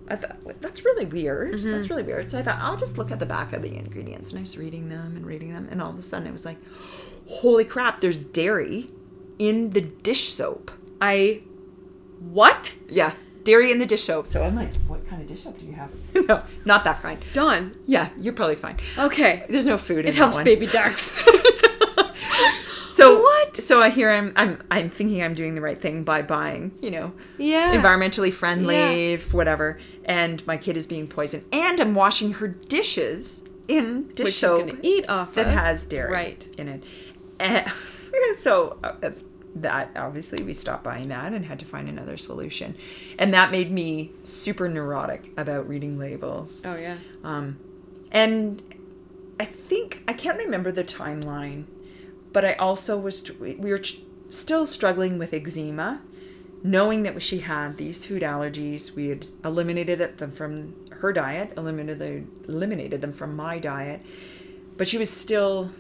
I thought that's really weird. Mm-hmm. That's really weird. So I thought I'll just look at the back of the ingredients, and I was reading them and reading them, and all of a sudden it was like, "Holy crap! There's dairy in the dish soap." I what? Yeah, dairy in the dish soap. So I'm like, "What kind of dish soap do you have?" (laughs) no, not that kind. Dawn. Yeah, you're probably fine. Okay. There's no food. In It helps one. baby ducks. (laughs) (laughs) So What? So I hear I'm I'm I'm thinking I'm doing the right thing by buying, you know, Yeah. environmentally friendly, whatever. And my kid is being poisoned, and I'm washing her dishes in dish Which soap gonna eat off that of. has dairy Right. in it. And (laughs) so uh, that obviously we stopped buying that and had to find another solution, and that made me super neurotic about reading labels. Oh yeah. Um, and I think I can't remember the timeline, but I also was we were still struggling with eczema, knowing that she had these food allergies. We had eliminated it- them from her diet, eliminated eliminated them from my diet, but she was still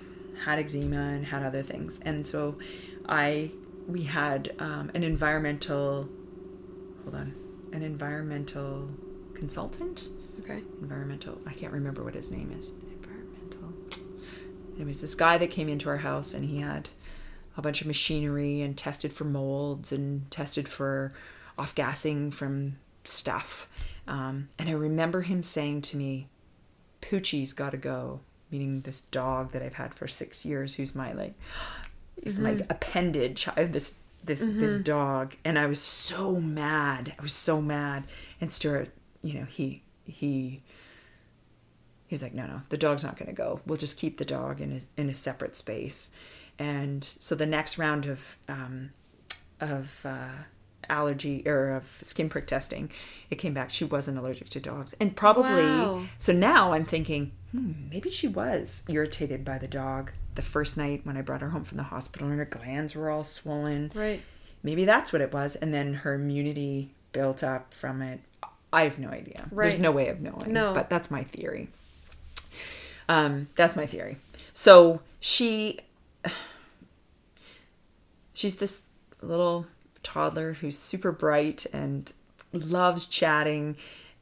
had eczema and had other things, and so I we had um, an environmental hold on an environmental consultant Okay. environmental i can't remember what his name is anyways this guy that came into our house and he had a bunch of machinery and tested for molds and tested for off gassing from stuff. Um, and i remember him saying to me poochie's got to go meaning this dog that i've had for six years who's my like (gasps) he's my appendage. I have this this this dog. And i was so mad. I was so mad. And stuart you know he he he's like no no the dog's not going to go. We'll just keep the dog in a, in a separate space. And so the next round of um, of uh, allergy or of skin prick testing it came back. She wasn't allergic to dogs. And probably Wow. so now i'm thinking hmm, maybe she was irritated by the dog the first night when i brought her home from the hospital and her glands were all swollen. Right. maybe that's what it was. And then her immunity built up from it. I have no idea. Right. there's no way of knowing No. but that's my theory um, that's my theory. So she she's this little toddler who's super bright and loves chatting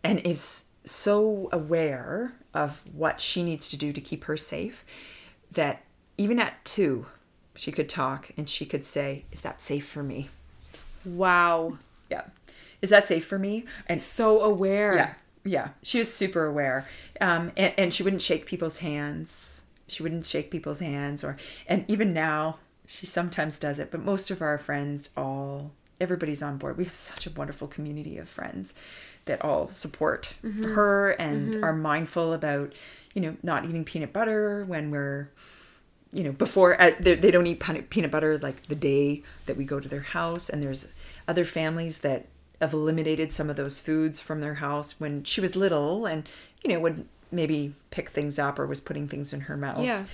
and is so aware of what she needs to do to keep her safe that even at two she could talk and she could say is that safe for me? Wow. yeah. Is that safe for me? And So aware. yeah yeah she was super aware. Um, and, and she wouldn't shake people's hands. She wouldn't shake people's hands or and even now she sometimes does it but most of our friends all everybody's on board. We have such a wonderful community of friends that all support her and are mindful about you know not eating peanut butter when we're you know before uh, they, they don't eat peanut butter like the day that we go to their house. And there's other families that have eliminated some of those foods from their house when she was little and you know would maybe pick things up or was putting things in her mouth Yeah.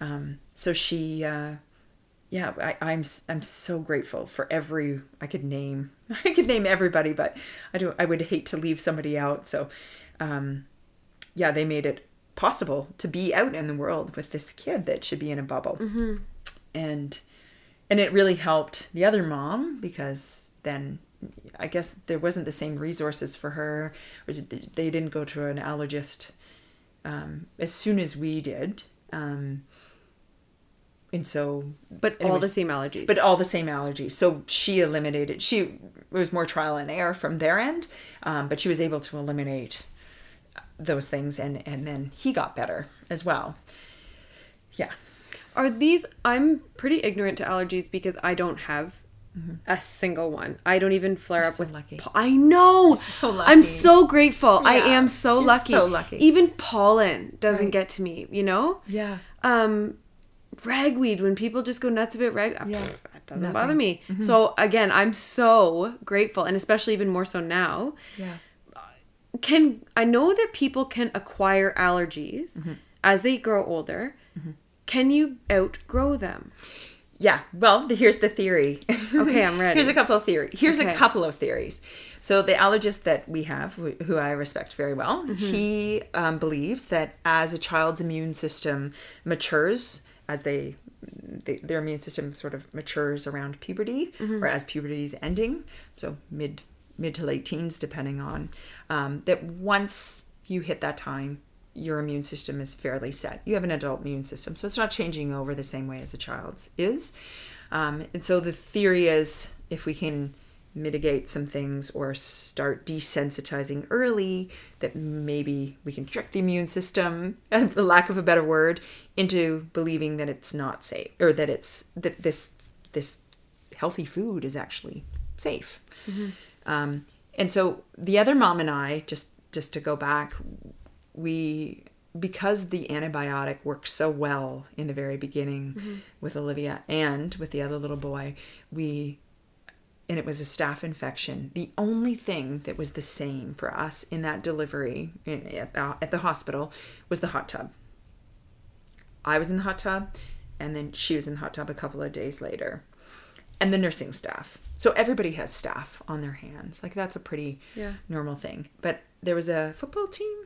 um, so she uh, yeah I, i'm s- i'm so grateful for every i could name (laughs) i could name everybody but i don't i would hate to leave somebody out so um, yeah, they made it possible to be out in the world with this kid that should be in a bubble. And and it really helped the other mom because then I guess there wasn't the same resources for her, or they didn't go to an allergist um, as soon as we did. Um, and so But all the same allergies. but all the same allergies. So she eliminated. She it was more trial and error from their end, um, but she was able to eliminate those things, and and then he got better as well. Yeah, Are these? I'm pretty ignorant to allergies because I don't have a single one. I don't even flare up so with. lucky. I know. so lucky. I'm so grateful. I am so you're lucky. so lucky. Even pollen doesn't Right. get to me. You know. yeah, Um, ragweed. When people just go nuts about rag, Yeah. pff, that doesn't Nothing. bother me. So again, I'm so grateful, and especially even more so now. yeah. Can I know that people can acquire allergies Mm-hmm. as they grow older? Can you outgrow them? Yeah. Well, the, here's the theory. (laughs) Okay, I'm ready. here's a couple of theories. Here's Okay. a couple of theories. So the allergist that we have, who who I respect very well, Mm-hmm. he um, believes that as a child's immune system matures, as they, they their immune system sort of matures around puberty, Mm-hmm. or as puberty is ending, so mid mid to late teens, depending on um, that. Once you hit that time, your immune system is fairly set. You have an adult immune system, so it's not changing over the same way as a child's is. Um, and so the theory is if we can mitigate some things or start desensitizing early that maybe we can trick the immune system (laughs) for lack of a better word into believing that it's not safe or that it's that this this healthy food is actually safe um, and so the other mom and i just just to go back we because the antibiotic worked so well in the very beginning mm-hmm. with Olivia and with the other little boy, we and it was a staph infection. The only thing that was the same for us in that delivery in, at, the, at the hospital was the hot tub. I was in the hot tub, and then she was in the hot tub a couple of days later, and the nursing staff. So everybody has staff on their hands. Like that's a pretty Yeah. normal thing. But there was a football team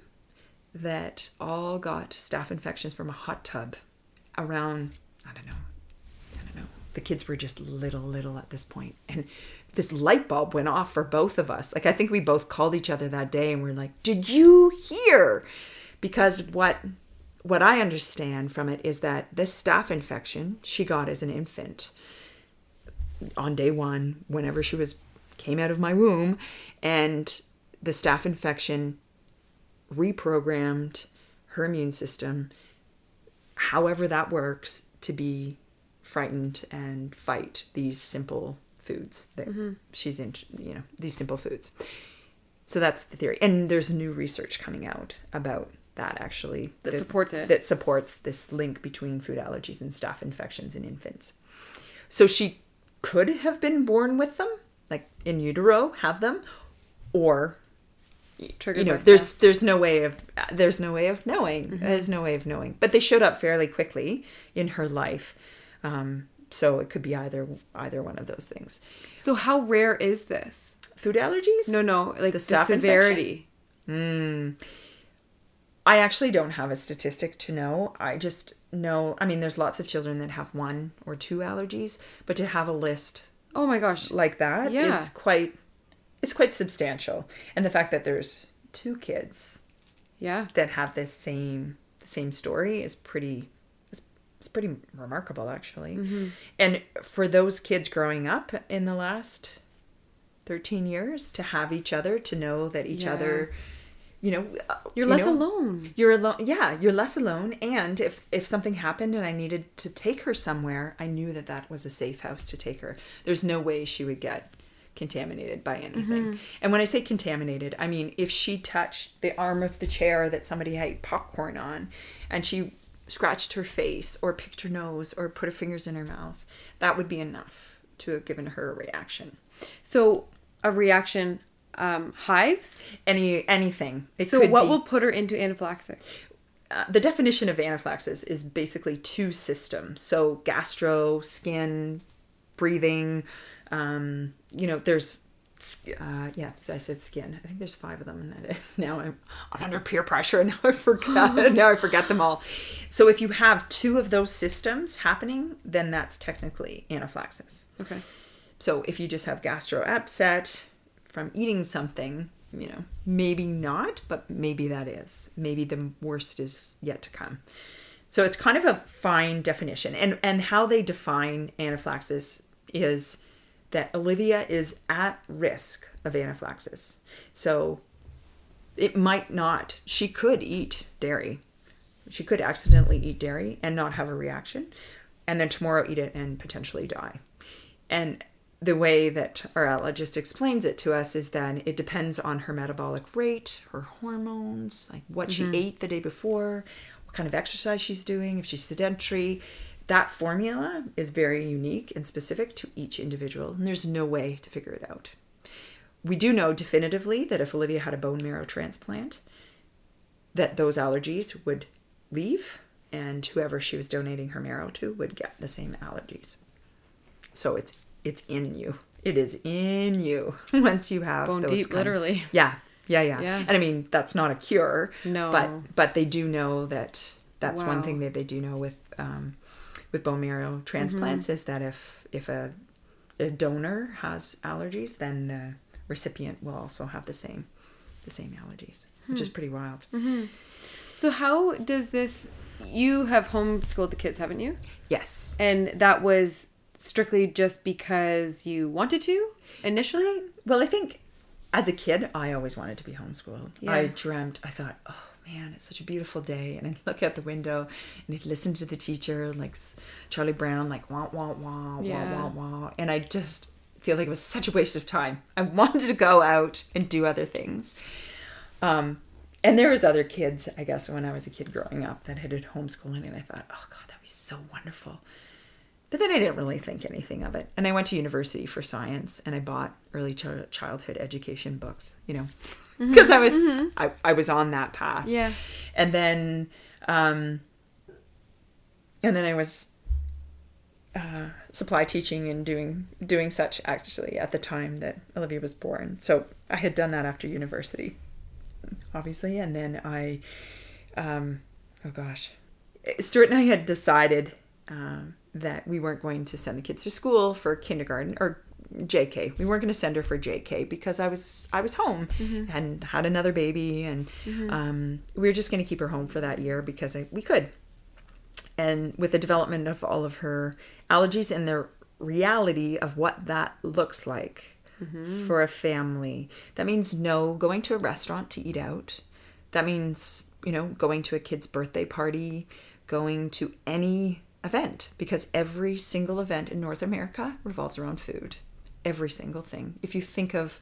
that all got staph infections from a hot tub around I don't know. I don't know. The kids were just little little at this point and this light bulb went off for both of us. Like I think we both called each other that day and we're like, "Did you hear?" Because what what I understand from it is that this staph infection she got as an infant on day 1 whenever she was came out of my womb and the staph infection reprogrammed her immune system, however that works, to be frightened and fight these simple foods that mm-hmm. she's in, you know, these simple foods. So that's the theory. And there's new research coming out about that actually That supports it. That supports this link between food allergies and staph infections in infants. So she could have been born with them, like in utero, have them, or Triggered you know there's stuff. there's no way of there's no way of knowing there's no way of knowing but they showed up fairly quickly in her life um, so it could be either either one of those things So how rare is this? food allergies No, no, like the, staph infection? severity. i actually don't have a statistic to know i just know i mean there's lots of children that have one or two allergies but to have a list Oh my gosh. like that is Yeah. quite it's quite substantial and the fact that there's two kids Yeah. that have this same the same story is pretty it's, it's pretty remarkable actually and for those kids growing up in the last 13 years to have each other to know that each Yeah. other you know uh, You're you less know, alone. you're alone yeah you're less alone and if if something happened and i needed to take her somewhere i knew that that was a safe house to take her there's no way she would get contaminated by anything and when i say contaminated i mean if she touched the arm of the chair that somebody had popcorn on and she scratched her face or picked her nose or put her fingers in her mouth that would be enough to have given her a reaction So a reaction um, hives. any anything it So what be- will put her into anaphylaxis? uh, the definition of anaphylaxis is basically two systems. So gastro, skin, breathing. Um, you know, there's uh, yeah. So I said skin. I think there's five of them, and (laughs) now I'm, I'm under peer pressure, and now I forgot. (laughs) now I forget them all. So if you have two of those systems happening, then that's technically anaphylaxis. Okay. So if you just have gastro upset from eating something, you know, maybe not, but maybe that is. Maybe the worst is yet to come. So it's kind of a fine definition. And and how they define anaphylaxis is that Olivia is at risk of anaphylaxis. So it might not. She could eat dairy. She could accidentally eat dairy and not have a reaction, and then tomorrow eat it and potentially die. And the way that our allergist explains it to us is that it depends on her metabolic rate, her hormones, like what she mm-hmm. ate the day before, what kind of exercise she's doing, if she's sedentary. That formula is very unique and specific to each individual, and there's no way to figure it out. We do know definitively that if Olivia had a bone marrow transplant, that those allergies would leave, and whoever she was donating her marrow to would get the same allergies. So it's it's in you. It is in you (laughs) once you have Bone deep, kind- literally. Yeah, yeah, yeah, Yeah. And I mean that's not a cure. No. But but they do know that that's one thing that they do know with um, with bone marrow transplants mm-hmm. is that if if a a donor has allergies, then the recipient will also have the same the same allergies, which is hmm. pretty wild. Mm-hmm. So how does this? You have homeschooled the kids, haven't you? Yes. And that was strictly just because you wanted to initially? Well, I think as a kid, I always wanted to be homeschooled. Yeah. I dreamt, I thought, oh man, it's such a beautiful day. And I'd (laughs) look out the window and I'd listen to the teacher, like Charlie Brown, like wah, wah, wah, Yeah. wah, wah, wah. And I just feel like it was such a waste of time. I (laughs) wanted to go out and do other things. Um, and there was other kids, I guess, when I was a kid growing up that had had homeschooling, and I thought, oh God, that'd be so wonderful. But then I didn't really think anything of it. And I went to university for science and I bought early ch- childhood education books, you know, because I was I, I was on that path. Yeah. And then um and then I was uh, supply teaching and doing doing such actually at the time that Olivia was born. So I had done that after university, obviously, and then I, um, oh gosh, Stuart and I had decided um, that we weren't going to send the kids to school for kindergarten or JK. We weren't going to send her for JK because I was I was home mm-hmm. and had another baby, and mm-hmm. um, we were just going to keep her home for that year because I, we could. And with the development of all of her allergies and the reality of what that looks like mm-hmm. for a family that means no going to a restaurant to eat out. That means you know going to a kid's birthday party going to any event because every single event in north america revolves around food. Every single thing. If you think of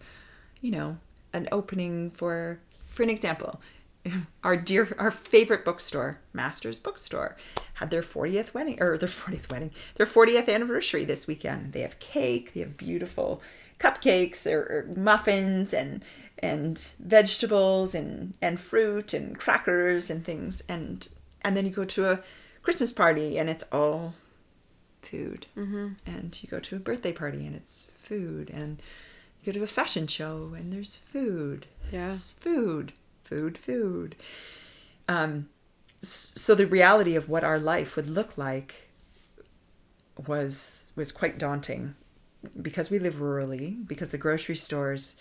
you know an opening for for an example (laughs) our dear our favorite bookstore masters bookstore had their 40th wedding or their 40th wedding their 40th anniversary this weekend. They have cake they have beautiful cupcakes or, muffins and and vegetables and and fruit and crackers and things. And and then you go to a christmas party and it's all food mm-hmm. and you go to a birthday party and it's food and you go to a fashion show and there's food Yeah. it's food food food um so the reality of what our life would look like was was quite daunting because we live rurally because the grocery stores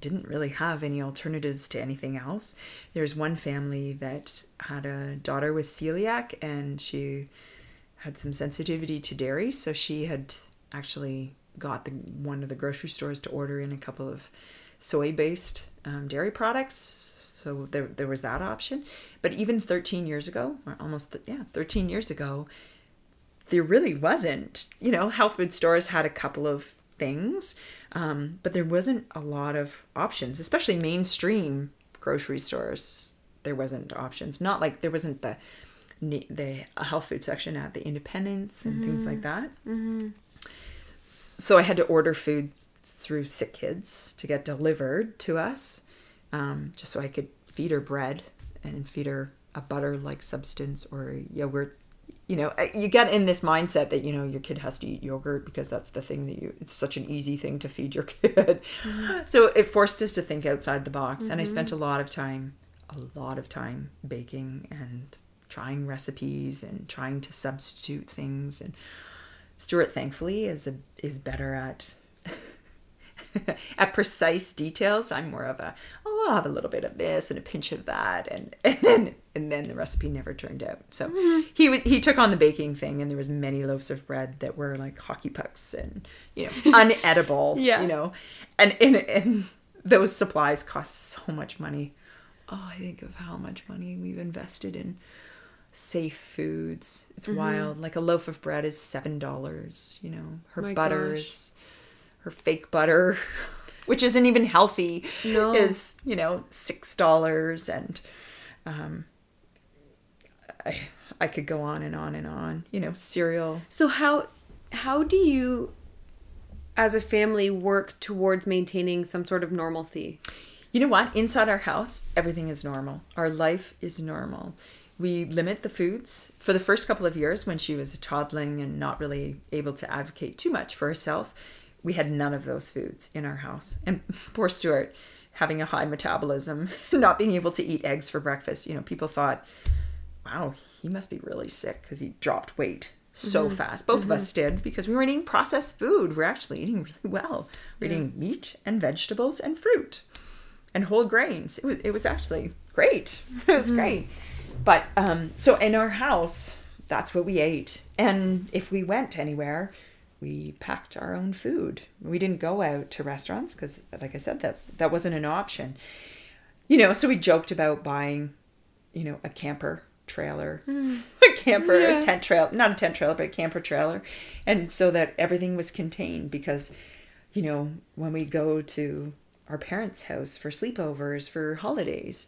didn't really have any alternatives to anything else. There's one family that had a daughter with celiac and she had some sensitivity to dairy, so she had actually got the one of the grocery stores to order in a couple of soy-based um, dairy products. So there, there was that option. But even 13 years ago, or almost yeah, 13 years ago, there really wasn't. You know, health food stores had a couple of things, um, but there wasn't a lot of options, especially mainstream grocery stores. There wasn't options. Not like there wasn't the the health food section at the independents and things like that. So I had to order food through Sick Kids to get delivered to us, um, just so I could feed her bread and feed her a butter-like substance or yogurt. You know, uh, you get in this mindset that you know your kid has to eat yogurt because that's the thing that you. It's such an easy thing to feed your (laughs) kid. So it forced us to think outside the box, and I spent a lot of time, a lot of time baking and trying recipes and trying to substitute things and Stuart, thankfully, is a, is better at (laughs) at precise details. I'm more of a oh, I'll have a little bit of this and a pinch of that, and (laughs) and then and then the recipe never turned out. So mm-hmm. he wa- he took on the baking thing, and there was many loaves of bread that were like hockey pucks and you know (laughs) unedible. Yeah. you know, and and and those supplies cost so much money. Oh, I think of how much money we've invested in safe foods. It's mm-hmm. wild. Like a loaf of bread is seven dollars. You know, her My butter gosh. Her fake butter, (laughs) which isn't even healthy, No. is you know six dollars, and um, I I could go on and on and on. You know, cereal. So how how do you as a family work towards maintaining some sort of normalcy? You know what? Inside our house, everything is normal. Our life is normal. We limit the foods. For the first couple of years, when she was toddling and not really able to advocate too much for herself, we had none of those foods in our house. And (laughs) poor Stuart, having a high metabolism, (laughs) not being able to eat eggs for breakfast, you know, people thought, wow, he must be really sick because he dropped weight so mm-hmm. fast. Both of us mm-hmm. did because we weren't eating processed food. We're actually eating really well. We're eating meat and vegetables and fruit and whole grains. It was it was actually great. (laughs) It was mm-hmm. great. But um, so in our house, that's what we ate. And if we went anywhere, we packed our own food. We didn't go out to restaurants because, like I said, that that wasn't an option. You know, so we joked about buying, you know, a camper trailer, hmm. (laughs) a camper, Yeah. a tent trail, not a tent trailer, but a camper trailer, and so that everything was contained because, you know, when we go to our parents' house for sleepovers for holidays,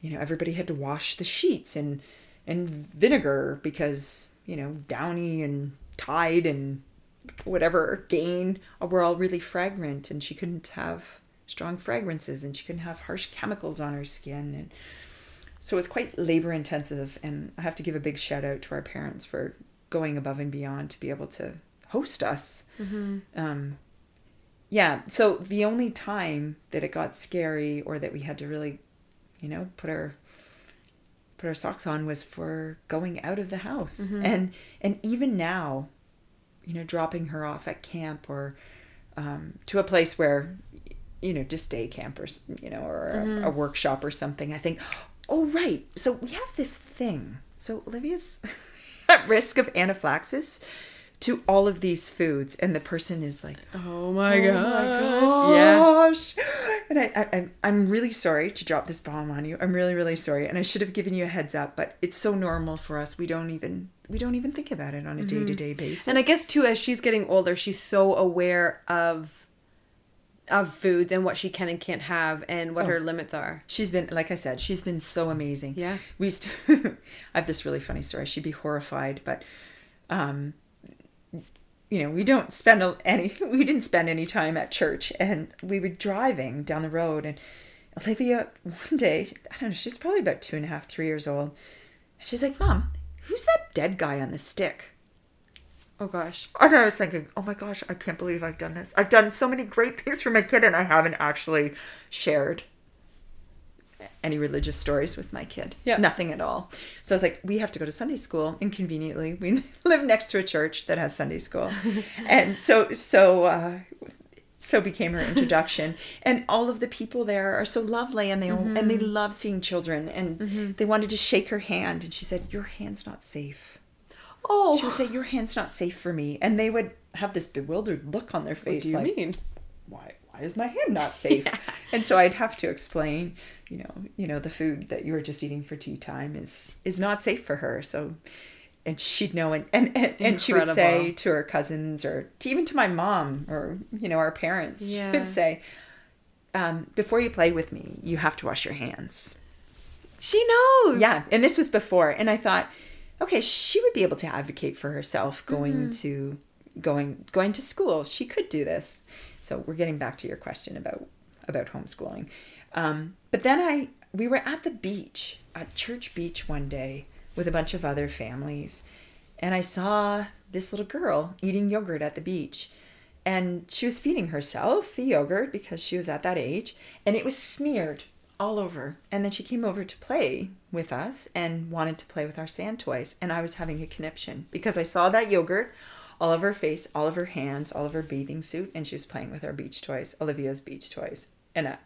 you know, everybody had to wash the sheets and and vinegar because you know Downy and Tide and whatever Gain we were all really fragrant, and she couldn't have strong fragrances, and she couldn't have harsh chemicals on her skin, and so it was quite labor intensive. And I have to give a big shout out to our parents for going above and beyond to be able to host us. Mm-hmm. Um, yeah, so the only time that it got scary or that we had to really, you know, put our put our socks on was for going out of the house. Mm-hmm. And and even now, you know, dropping her off at camp or um, to a place where you know, just day campers, you know, or a, a workshop or something. I think, oh right, so we have this thing. So Olivia's (laughs) at risk of anaphylaxis to all of these foods, and the person is like, Oh my Oh god. my Yeah. gosh. And I, I, I'm- I'm really sorry to drop this bomb on you. I'm really, really sorry. And I should have given you a heads up, but it's so normal for us. We don't even, we don't even think about it on a day to day basis. And I guess too, as she's getting older, she's so aware of of foods and what she can and can't have and what Oh. her limits are. she's been, like I said, she's been so amazing. Yeah. We used to, (laughs) I have this really funny story. She'd be horrified, but, um, you know, we don't spend any, (laughs) we didn't spend any time at church and we were driving down the road and Olivia, one day, I don't know, she's probably about two and a half, three years old. And she's like, Mom, who's that dead guy on the stick? Oh gosh. And I was thinking, oh my gosh, I can't believe I've done this. I've done so many great things for my kid and I haven't actually shared any religious stories with my kid. Yeah. Nothing at all. So I was like, we have to go to Sunday school. And conveniently, we (laughs) live next to a church that has Sunday school. (laughs) and so, so, uh, so became her introduction (laughs) and all of the people there are so lovely and they and they mm-hmm. love seeing children and mm-hmm. they wanted to shake her hand and she said your hand's not safe Oh. she would say, "Your hand's not safe for me," and they would have this bewildered look on their face. what do you like, mean? "Why? Why is my hand not safe?" (laughs) And so I'd have to explain, you know, you know, the food that you were just eating for tea time is is not safe for her. So, and she'd know, and and and, and she would say to her cousins, or to, even to my mom, or you know, our parents, she would say, um, "Before you play with me, you have to wash your hands." She knows. Yeah, and this was before, and I thought, okay, she would be able to advocate for herself going to going going to school. She could do this. So we're getting back to your question about about homeschooling. Um, but then I we were at the beach at Church Beach one day with a bunch of other families, and I saw this little girl eating yogurt at the beach. And she was feeding herself the yogurt because she was at that age, and it was smeared all over. And then she came over to play with us and wanted to play with our sand toys. And I was having a conniption because I saw that yogurt all over her face, all of her hands, all of her bathing suit, and she was playing with our beach toys, Olivia's beach toys. And I,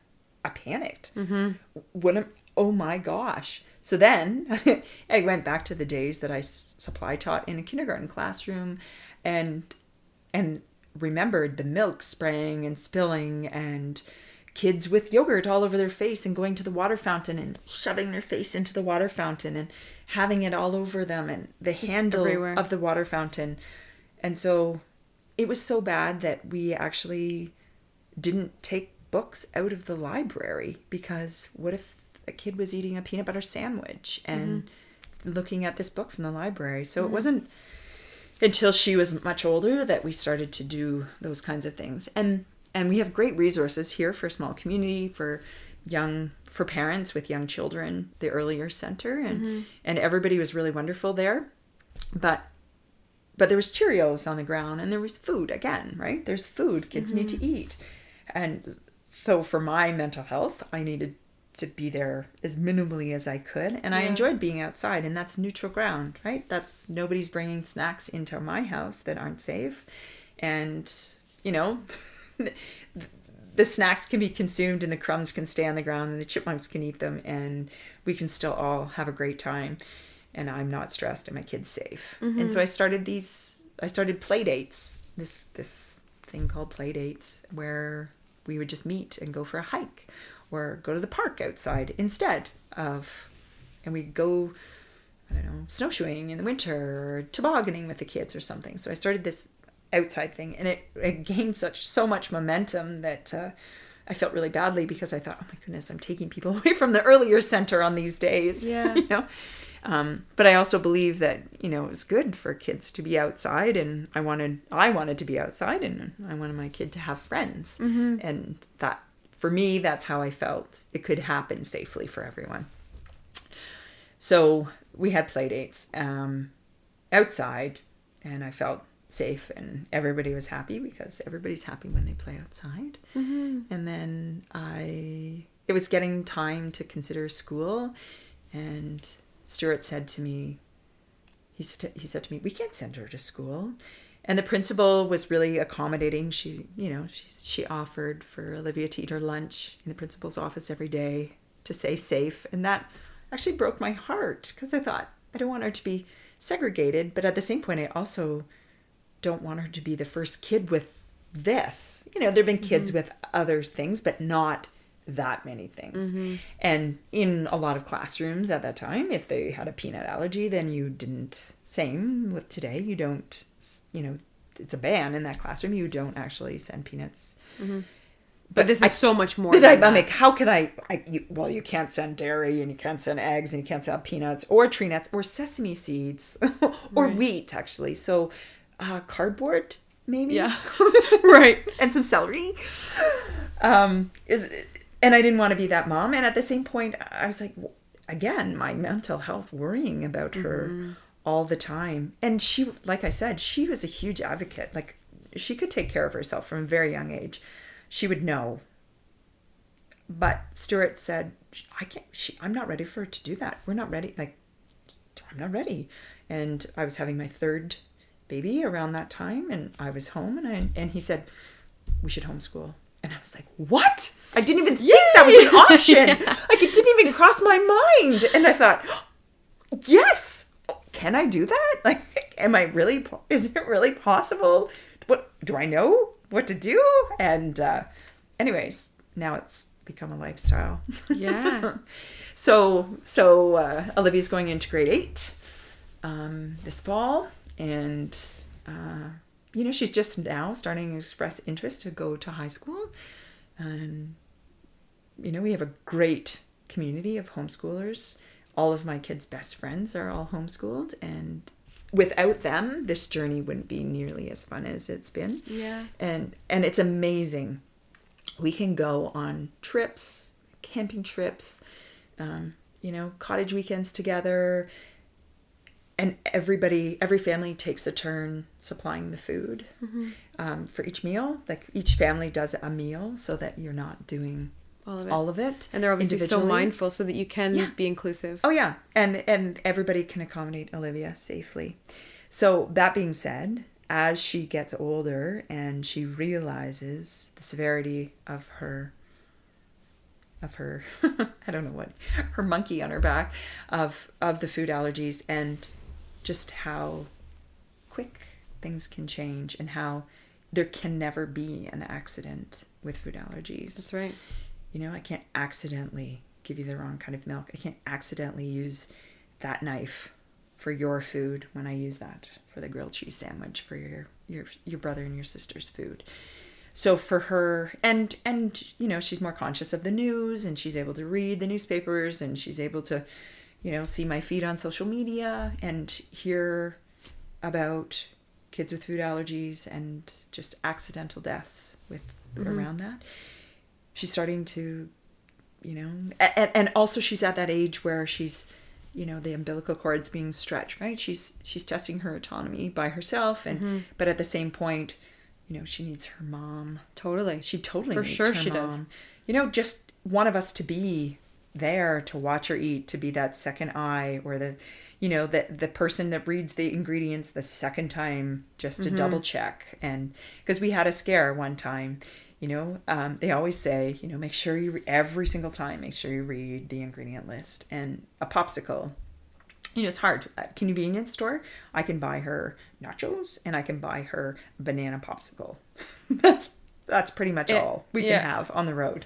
I panicked. Mm-hmm. What am, oh my gosh. So then (laughs) I went back to the days that I supply taught in a kindergarten classroom and and remembered the milk spraying and spilling and kids with yogurt all over their face and going to the water fountain and shoving their face into the water fountain and having it all over them and the handle everywhere. of the water fountain. And so it was so bad that we actually didn't take books out of the library because what if a kid was eating a peanut butter sandwich and mm-hmm. looking at this book from the library? So it mm-hmm. wasn't until she was much older that we started to do those kinds of things. And and we have great resources here for small community for young for parents with young children, the EarlyON center and mm-hmm. and everybody was really wonderful there. But but there was Cheerios on the ground and there was food again, right? There's food kids need to eat. And so for my mental health, I needed to be there as minimally as I could and I enjoyed being outside and that's neutral ground, right? That's nobody's bringing snacks into my house that aren't safe. And you know, (laughs) the snacks can be consumed and the crumbs can stay on the ground and the chipmunks can eat them and we can still all have a great time and I'm not stressed and my kid's safe. And mm-hmm. so I started these I started play dates this this thing called play dates where we would just meet and go for a hike or go to the park outside instead of and we go I don't know, snowshoeing in the winter or tobogganing with the kids or something. So I started this outside thing and it, it gained such so much momentum that uh, I felt really badly because I thought, oh my goodness, I'm taking people (laughs) away from the EarlyON center on these days. (laughs) Yeah. you know? Um, but I also believe that, you know, it was good for kids to be outside and I wanted, I wanted to be outside and I wanted my kid to have friends. And that, for me, that's how I felt it could happen safely for everyone. So we had play dates um, outside, and I felt safe, and everybody was happy because everybody's happy when they play outside. And then I, it was getting time to consider school, and Stuart said to me, he said, he said to me, "We can't send her to school." And the principal was really accommodating. She, you know, she she offered for Olivia to eat her lunch in the principal's office every day to stay safe, and that actually broke my heart because I thought I don't want her to be segregated, but at the same point, I also don't want her to be the first kid with this. You know, there've been kids mm-hmm. with other things, but not that many things. And in a lot of classrooms at that time, if they had a peanut allergy, then you didn't. Same with today, you don't. You know, it's a ban in that classroom. You don't actually send peanuts. But this is I- so much more. But than I, I'm that. like, how can I? I you, well, you can't send dairy, and you can't send eggs, and you can't send peanuts, or tree nuts, or sesame seeds, (laughs) or Right. wheat, actually. So, uh, cardboard, maybe. yeah, (laughs) (laughs) right. and some celery. Um, is and I didn't want to be that mom, and at the same point, I was like, again, my mental health, worrying about her mm-hmm. all the time, and she, like I said, she was a huge advocate. Like she could take care of herself from a very young age. She would know. But Stuart said, "I can't. She, I'm not ready for her to do that. We're not ready. Like, I'm not ready." And I was having my third baby around that time, and I was home, and I, and he said, "We should homeschool." And I was like, "What? I didn't even think that was an (laughs) option. Like, it didn't even cross my mind." And I thought, (gasps) "Yes, can I do that? (laughs) Like, am I really? Is it really possible? What do I know what to do?" And uh, anyways, now it's become a lifestyle. Yeah. (laughs) So so uh, Olivia's going into grade eight um, this fall, and uh, you know she's just now starting to express interest to go to high school, and you know we have a great community of homeschoolers. All of my kids' best friends are all homeschooled, and without them, this journey wouldn't be nearly as fun as it's been Yeah. and and it's amazing we can go on trips camping trips um, you know cottage weekends together and everybody every family takes a turn supplying the food um, for each meal like each family does a meal so that you're not doing All of it. all of it and they're obviously so mindful so that you can Yeah. be inclusive. Oh yeah, and and everybody can accommodate Olivia safely. So that being said, as she gets older and she realizes the severity of her of her (laughs) I don't know what her monkey on her back of of the food allergies and just how quick things can change and how there can never be an accident with food allergies. That's right. You know, I can't accidentally give you the wrong kind of milk. I can't accidentally use that knife for your food when I use that for the grilled cheese sandwich for your your your brother and your sister's food. So for her and and you know, she's more conscious of the news and she's able to read the newspapers and she's able to you know, see my feed on social media and hear about kids with food allergies and just accidental deaths with mm-hmm. around that she's starting to you know and, and also she's at that age where she's you know the umbilical cord's being stretched right she's she's testing her autonomy by herself and mm-hmm. but at the same point you know she needs her mom Totally. she totally For needs sure her she mom. does. You know, just one of us to be there to watch her eat, to be that second eye or the you know, the the person that reads the ingredients the second time just Mm-hmm. to double check and because we had a scare one time you know um, they always say you know make sure you re- every single time make sure you read the ingredient list and a popsicle you know, it's hard. At convenience store, I can buy her nachos and I can buy her banana popsicle. (laughs) that's that's pretty much Yeah. all we Yeah. can have on the road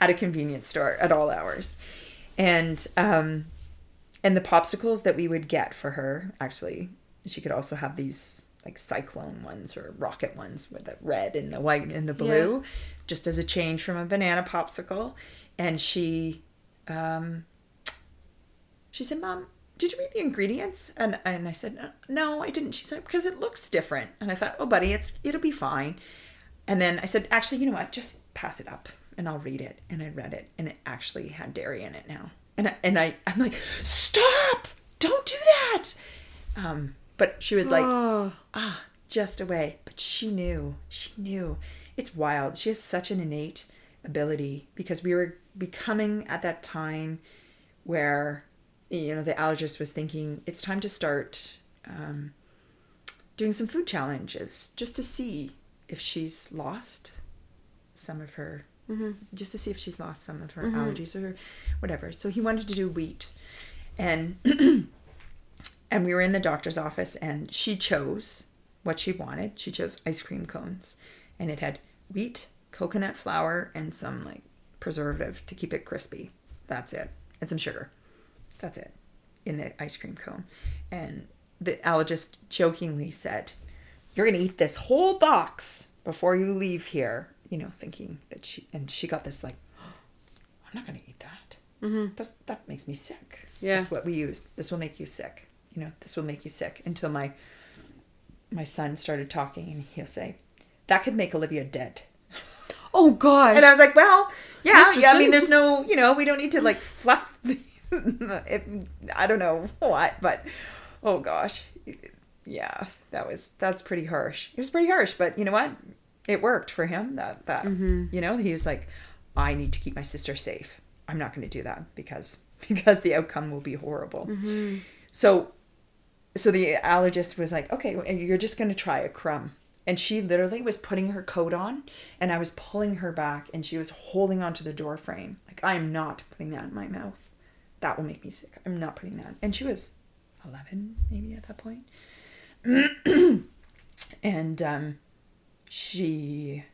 at a convenience store at all hours. And um and the popsicles that we would get for her, actually, she could also have these like cyclone ones or rocket ones with the red and the white and the blue, just as a change from a banana popsicle. And she um she said, Mom, did you read the ingredients? And and I said, No, I didn't. She said, Because it looks different. And I thought, Oh, buddy, it's it'll be fine. And then I said, Actually, you know what? Just pass it up and I'll read it. And I read it, and it actually had dairy in it now. And I, and I I'm like, Stop! Don't do that. Um, but she was like, oh, ah, just away. But she knew. She knew. It's wild. She has such an innate ability because we were becoming at that time where, you know, the allergist was thinking it's time to start um, doing some food challenges just to see if she's lost some of her, mm-hmm. just to see if she's lost some of her mm-hmm. allergies or whatever. So he wanted to do wheat. And (clears throat) and we were in the doctor's office and she chose what she wanted. She chose ice cream cones. And it had wheat coconut flour and some like preservative to keep it crispy. That's it. And some sugar. That's it. In the ice cream cone. And the allergist jokingly said you're going to eat this whole box before you leave here you know thinking that she and she got this like oh, i'm not going to eat that. That's, that makes me sick. Yeah. that's what we use. This will make you sick. You know this will make you sick. Until my my son started talking and he'll say that could make olivia dead. (laughs) Oh gosh. and i was like well yeah yeah i mean there's no you know we don't need to like fluff (laughs) it, i don't know what but oh gosh yeah that was that's pretty harsh. It was pretty harsh but you know what? It worked for him that that mm-hmm. you know he was like i need to keep my sister safe. I'm not going to do that because (laughs) because the outcome will be horrible. Mm-hmm. So so the allergist was like okay you're just going to try a crumb. And she literally was putting her coat on and i was pulling her back and she was holding onto the door frame. Like i am not putting that in my mouth. That will make me sick. I'm not putting that. And she was 11 maybe at that point (clears throat) and um, she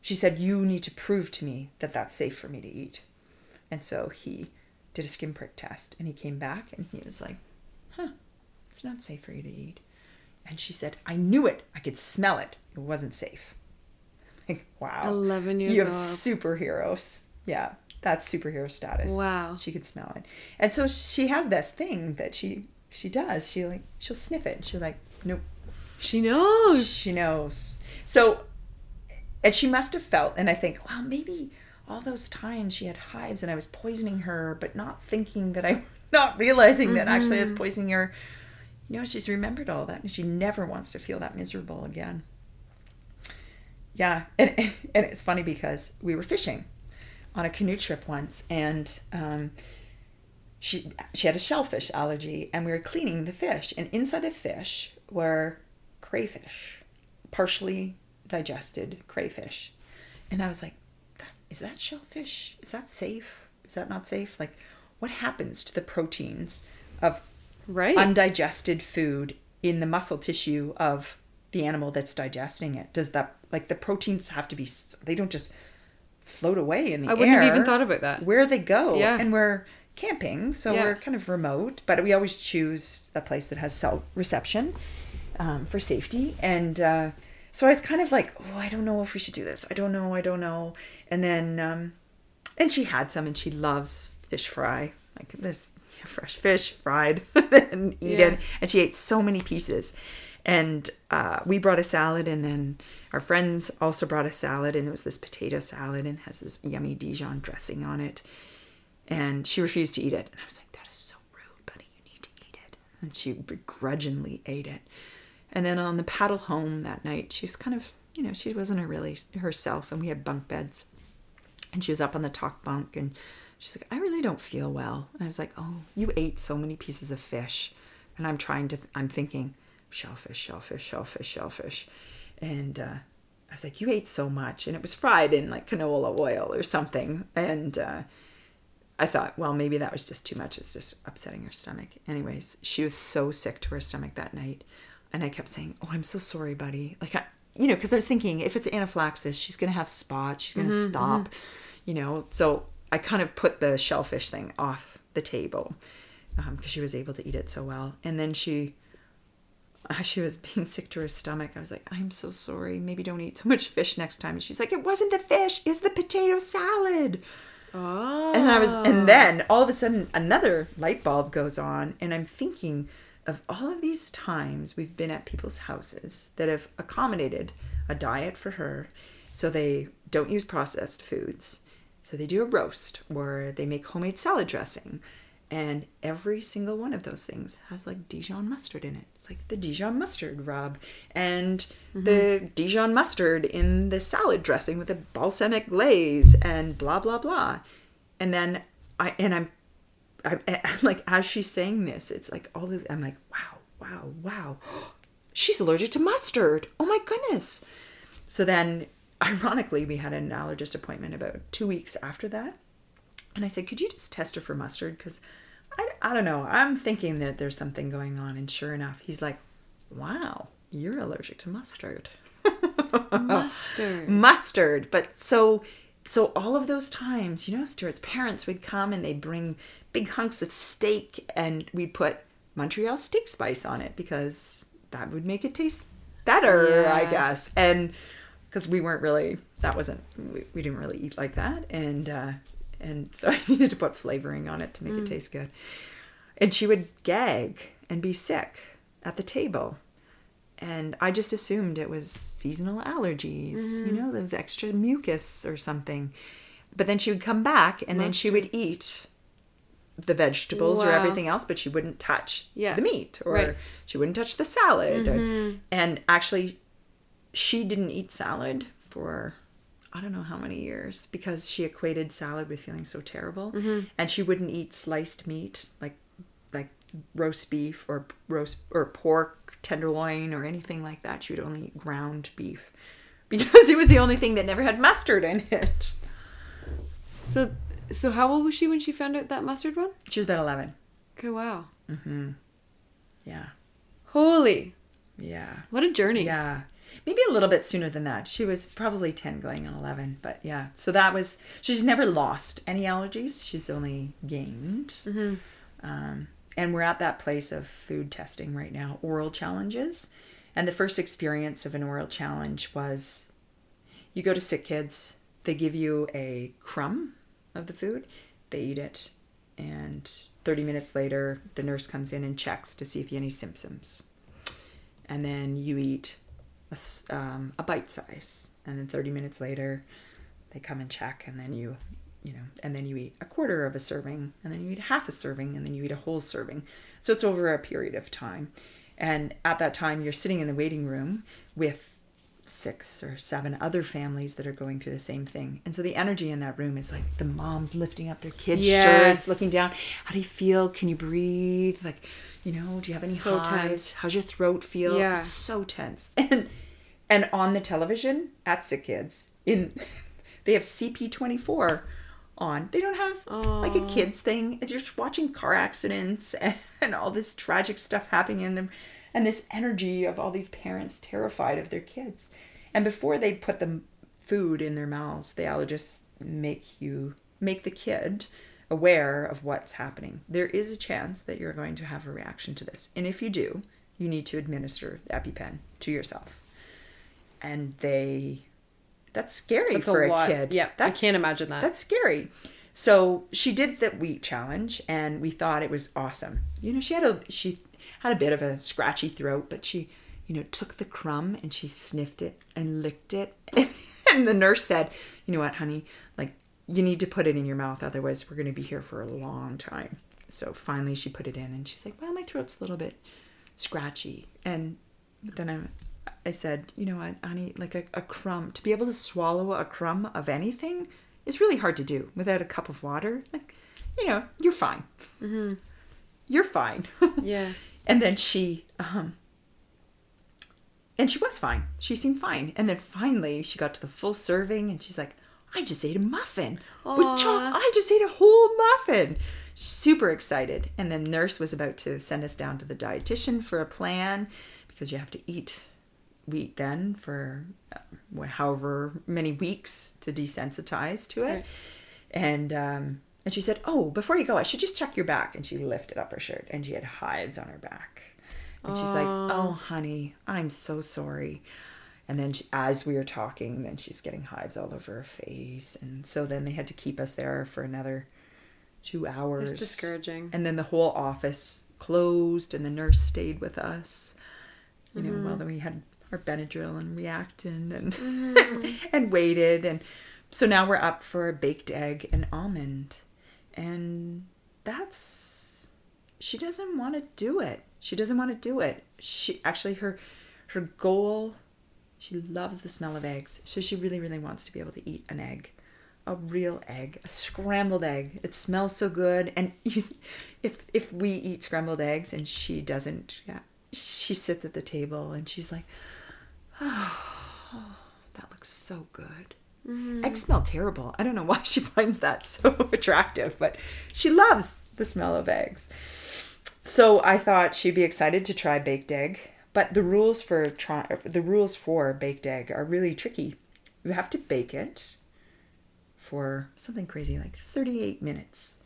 she said you need to prove to me that that's safe for me to eat. And so he did a skin prick test and he came back and he was like huh it's not safe for you to eat. And she said i knew it. I could smell it. It wasn't safe. (laughs) Like wow. 11 years you have old. superheroes. Yeah that's superhero status. Wow. she could smell it. And so she has this thing that she she does. She like she'll sniff it and she'll like nope she knows. she knows. So, and she must have felt, and I think, well, maybe all those times she had hives and I was poisoning her, but not thinking that I, (laughs) not realizing that actually I was poisoning her. You know, she's remembered all that and she never wants to feel that miserable again. Yeah. And, (laughs) and it's funny because we were fishing on a canoe trip once and, um, she she had a shellfish allergy and we were cleaning the fish and inside the fish were crayfish partially digested crayfish and i was like that, is that shellfish is that safe is that not safe like what happens to the proteins of Right. undigested food in the muscle tissue of the animal that's digesting it does that like the proteins have to be they don't just float away in the air. I wouldn't have even thought about that. where they go Yeah. and we're camping so Yeah. we're kind of remote but we always choose a place that has cell reception um, for safety. And uh, so i was kind of like oh i don't know if we should do this. I don't know. I don't know. And then um, and she had some and she loves fish fry. Like there's fresh fish fried (laughs) and eaten. Yeah. and she ate so many pieces. And uh, we brought a salad and then our friends also brought a salad and it was this potato salad and has this yummy dijon dressing on it. And she refused to eat it. And i was like that is so rude buddy. You need to eat it. And she begrudgingly ate it and then on the paddle home that night she was kind of you know she wasn't really herself and we had bunk beds and she was up on the top bunk and she's like i really don't feel well and i was like oh you ate so many pieces of fish and i'm trying to i'm thinking shellfish shellfish shellfish shellfish and uh, i was like you ate so much and it was fried in like canola oil or something and uh, I thought, well, maybe that was just too much. It's just upsetting her stomach. Anyways, she was so sick to her stomach that night. And I kept saying, oh, I'm so sorry, buddy. Like, I, you know, because I was thinking if it's anaphylaxis, she's going to have spots. She's going to mm-hmm, stop, mm-hmm. you know. So I kind of put the shellfish thing off the table um, because she was able to eat it so well. And then she, as (laughs) she was being sick to her stomach, I was like, I'm so sorry. Maybe don't eat so much fish next time. And she's like, it wasn't the fish, it's the potato salad. Oh. And I was, and oh. then all of a sudden another light bulb goes on, and I'm thinking of all of these times we've been at people's houses that have accommodated a diet for her, so they don't use processed foods, so they do a roast or they make homemade salad dressing, and every single one of those things has like Dijon mustard in it. It's like the Dijon mustard rub and mm-hmm. the Dijon mustard in the salad dressing with a balsamic glaze and blah blah blah. And then I and I'm I'm, (laughs) I'm like as she's saying this, it's like all of I'm like wow wow wow, (gasps) she's allergic to mustard. Oh my goodness. So then, (laughs) ironically, we had an allergist appointment about two weeks after that. And I said, could you just test her for mustard? Because I, I don't know. I'm thinking that there's something going on. And sure enough, he's like, wow, you're allergic to mustard. (laughs) Mustard. mustard. But so, so all of those times, you know, Stuart's parents would come and they'd bring big hunks of steak and we'd put Montreal steak spice on it because that would make it taste better, I guess. And because we weren't really, that wasn't, we, we didn't really eat like that. And, uh, and so (laughs) I needed to put flavoring on it to make it taste good. And she would gag and be sick at the table. And I just assumed it was seasonal allergies, you mm-hmm. know, there was extra mucus or something. But then she would come back and then she would eat the vegetables or everything else, but she wouldn't touch Yeah. the meat or Right. she wouldn't touch the salad. Or, mm-hmm. and actually, she didn't eat salad for I don't know how many years because she equated salad with feeling so terrible, mm-hmm. and she wouldn't eat sliced meat like like roast beef or roast or pork tenderloin or anything like that. She would only eat ground beef (laughs) because it was the only thing that never had mustard in it. So, so how old was she when she found out that mustard one? She was about eleven. Okay, wow. Mm-hmm. Yeah, Holy, yeah. what a journey. Yeah. Maybe a little bit sooner than that. She was probably 10 going on 11. But yeah. So that was, she's never lost any allergies. She's only gained. Um, and we're at that place of food testing right now, oral challenges. And the first experience of an oral challenge was you go to sick kids, they give you a crumb of the food, they eat it, and 30 minutes later, the nurse comes in and checks to see if you have any symptoms and then you eat a, um, a bite size and then 30 minutes later they come and check and then you you know and then you eat a quarter of a serving and then you eat half a serving and then you eat a whole serving. So it's over a period of time. And at that time you're sitting in the waiting room with six or seven other families that are going through the same thing. And so the energy in that room is like the moms lifting up their kids Yes. shirts looking down. How do you feel? Can you breathe? Like you know do you have any So hives? tense. how's your throat feel? Yeah. it's so tense. (laughs) And and on the television at kids in (laughs) they have cp24 on. They don't have like a kids thing. They're just watching car accidents (laughs) and, and all this tragic stuff happening in them. And this energy of all these parents terrified of their kids. And before they put the food in their mouths the allergists make you make the kid aware of what's happening. There is a chance that you're going to have a reaction to this. And if you do you need to administer the epipen to yourself. And they that's scary That's for a a, kid Yeah, that's I can't imagine that. that's scary. So she did the wheat challenge, and we thought it was awesome. You know, she had a she had a bit of a scratchy throat, but she, you know, took the crumb and she sniffed it and licked it, (laughs) and the nurse said, "You know what, honey? Like you need to put it in your mouth, otherwise we're going to be here for a long time." So finally, she put it in, and she's like, "Well, my throat's a little bit scratchy," and then I. I said, you know what, honey, like a, a crumb, to be able to swallow a crumb of anything is really hard to do without a cup of water. Like, you know, you're fine. You're fine. (laughs) yeah. and then she, um, and she was fine. She seemed fine. And then finally she got to the full serving and she's like, I just ate a muffin with chocolate. I just ate a whole muffin. Super excited. And then nurse was about to send us down to the dietitian for a plan because you have to eat wheat then for uh, however many weeks to desensitize to it. Right. And um, and she said, "Oh, before you go, I should just check your back." And she lifted up her shirt, and she had hives on her back. And she's like, "Oh, honey, I'm so sorry." And then she, as we were talking, then she's getting hives all over her face, and so then they had to keep us there for another two hours. It's discouraging. And then the whole office closed, and the nurse stayed with us. You know, Mm-hmm. while we had our Benadryl and Reactine and mm-hmm. (laughs) and waited, and so now we're up for a baked egg and almond, and that's she doesn't want to do it. She doesn't want to do it. She actually her her goal. She loves the smell of eggs, so she really really wants to be able to eat an egg a real egg, a scrambled egg. It smells so good, and (laughs) if if we eat scrambled eggs and she doesn't, yeah, she sits at the table and she's like, "Oh, (sighs) that looks so good." Mm-hmm. Eggs smell terrible. I don't know why she (laughs) finds that so (laughs) attractive, but she loves the smell of eggs. So I thought she'd be excited to try baked egg, but the rules for try the rules for baked egg are really tricky. You have to bake it for something crazy like 38 minutes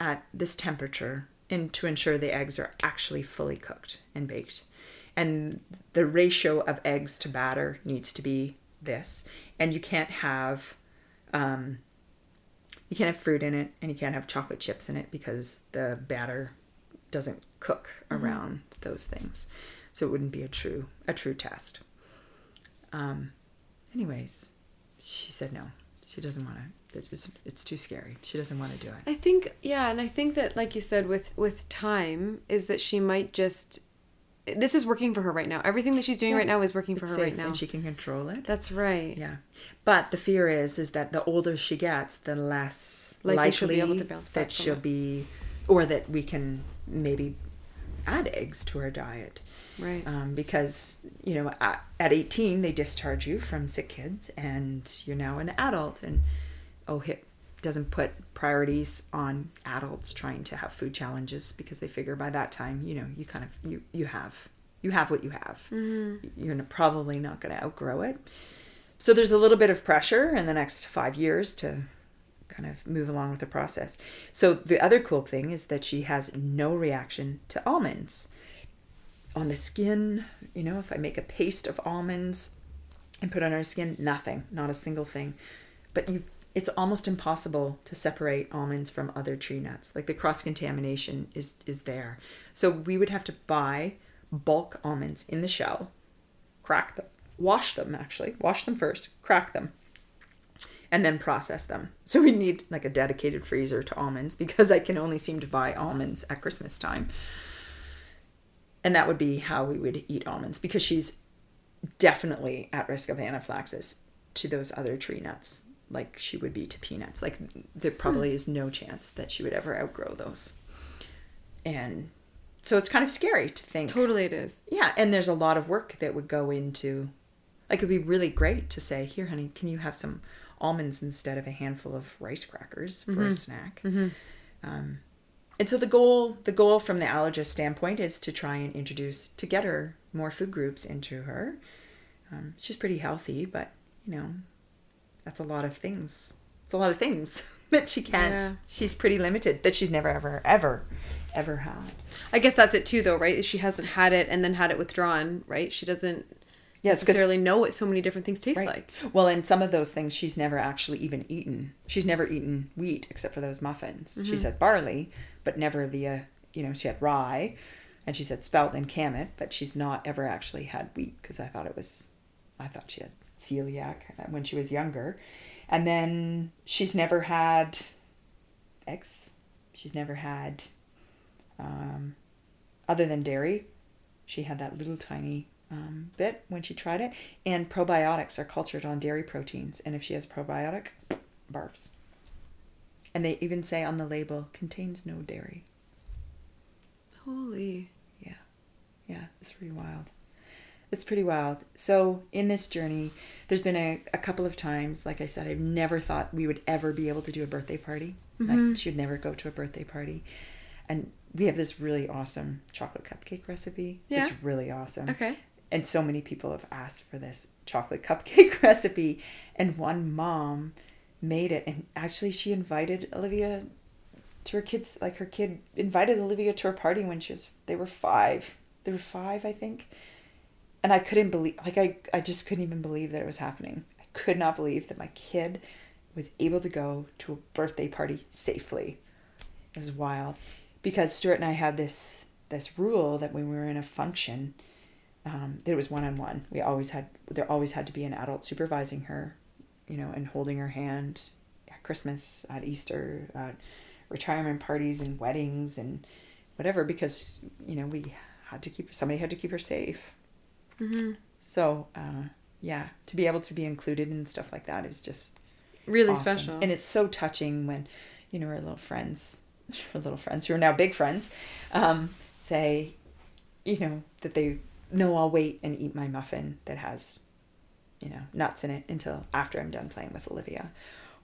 at this temperature and to ensure the eggs are actually fully cooked and baked. And the ratio of eggs to batter needs to be this. And you can't have um, you can't have fruit in it and you can't have chocolate chips in it because the batter doesn't cook around those things. So it wouldn't be a true a true test. Um anyways, she said no. She doesn't want to it's, it's, it's too scary. She doesn't want to do it. I think yeah, and I think that like you said with with time is that she might just this is working for her right now. Everything that she's doing Yeah. right now is working for It's her right now. and she can control it. That's right. Yeah, but the fear is is that the older she gets, the less Likely likely, she'll be able to bounce back that she'll it. be, or that we can maybe add eggs to her diet. Right. Um, because you know at, at 18 they discharge you from sick kids and you're now an adult and OHIP doesn't put priorities on adults trying to have food challenges because they figure by that time you know you kind of you you have you have what you have. Mm-hmm. You're n- probably not going to outgrow it. So there's a little bit of pressure in the next five years to kind of move along with the process. So the other cool thing is that she has no reaction to almonds. On the skin, you know, if I make a paste of almonds and put on her skin, nothing, not a single thing. But you it's almost impossible to separate almonds from other tree nuts. Like the cross contamination is is there. So we would have to buy bulk almonds in the shell, crack them, wash them actually, wash them first, crack them, and then process them. So we need like a dedicated freezer to almonds because I can only seem to buy almonds at Christmas time. And that would be how we would eat almonds because she's definitely at risk of anaphylaxis to those other tree nuts, like she would be to peanuts. Like there probably is no chance that she would ever outgrow those. And so it's kind of scary to think. Totally it is. Yeah, and there's a lot of work that would go into like it'd be really great to say, "Here, honey, can you have some almonds instead of a handful of rice crackers for a snack?" Um, and so the goal, the goal from the allergist standpoint, is to try and introduce to get her more food groups into her. Um, she's pretty healthy, but you know, that's a lot of things. It's a lot of things (laughs) that she can't. Yeah. She's pretty limited. That she's never, ever, ever, ever had. I guess that's it too though, right? She hasn't had it and then had it withdrawn, right? She doesn't Yes, necessarily know what so many different things taste Right. like. Well, and some of those things she's never actually even eaten. She's never eaten wheat except for those muffins. Mm-hmm. She said barley, but never the, uh, you know, she had rye, and she said spelt and kamut, but she's not ever actually had wheat because I thought it was, I thought she had celiac uh, when she was younger, and then she's never had eggs. She's never had, um, other than dairy, she had that little tiny um, bit when she tried it. And probiotics are cultured on dairy proteins, and if she has probiotic, barfs. And they even say on the label contains no dairy. Holy. Yeah, yeah, it's pretty wild. It's pretty wild. So in this journey, there's been a, a couple of times, like I said, I've never thought we would ever be able to do a birthday party. Mm-hmm. Like she'd never go to a birthday party. And we have this really awesome chocolate cupcake recipe. Yeah. It's really awesome. Okay. And so many people have asked for this chocolate cupcake (laughs) recipe. And one mom made it. And actually, she invited Olivia to her kids. Like her kid invited Olivia to her party when she was, they were five. They were five, I think. And I couldn't believe, like, I, I just couldn't even believe that it was happening. I could not believe that my kid was able to go to a birthday party safely. It was wild because Stuart and I had this this rule that when we were in a function, um, that it was one on one. We always had there always had to be an adult supervising her, you know, and holding her hand at Christmas, at Easter, at retirement parties and weddings and whatever because you know we had to keep somebody had to keep her safe. Mm-hmm. So uh, yeah, to be able to be included and stuff like that is just Really awesome. special. And it's so touching when, you know, our little friends, (laughs) our little friends who are now big friends, um, say, you know, that they no, I'll wait and eat my muffin that has, you know, nuts in it until after I'm done playing with Olivia,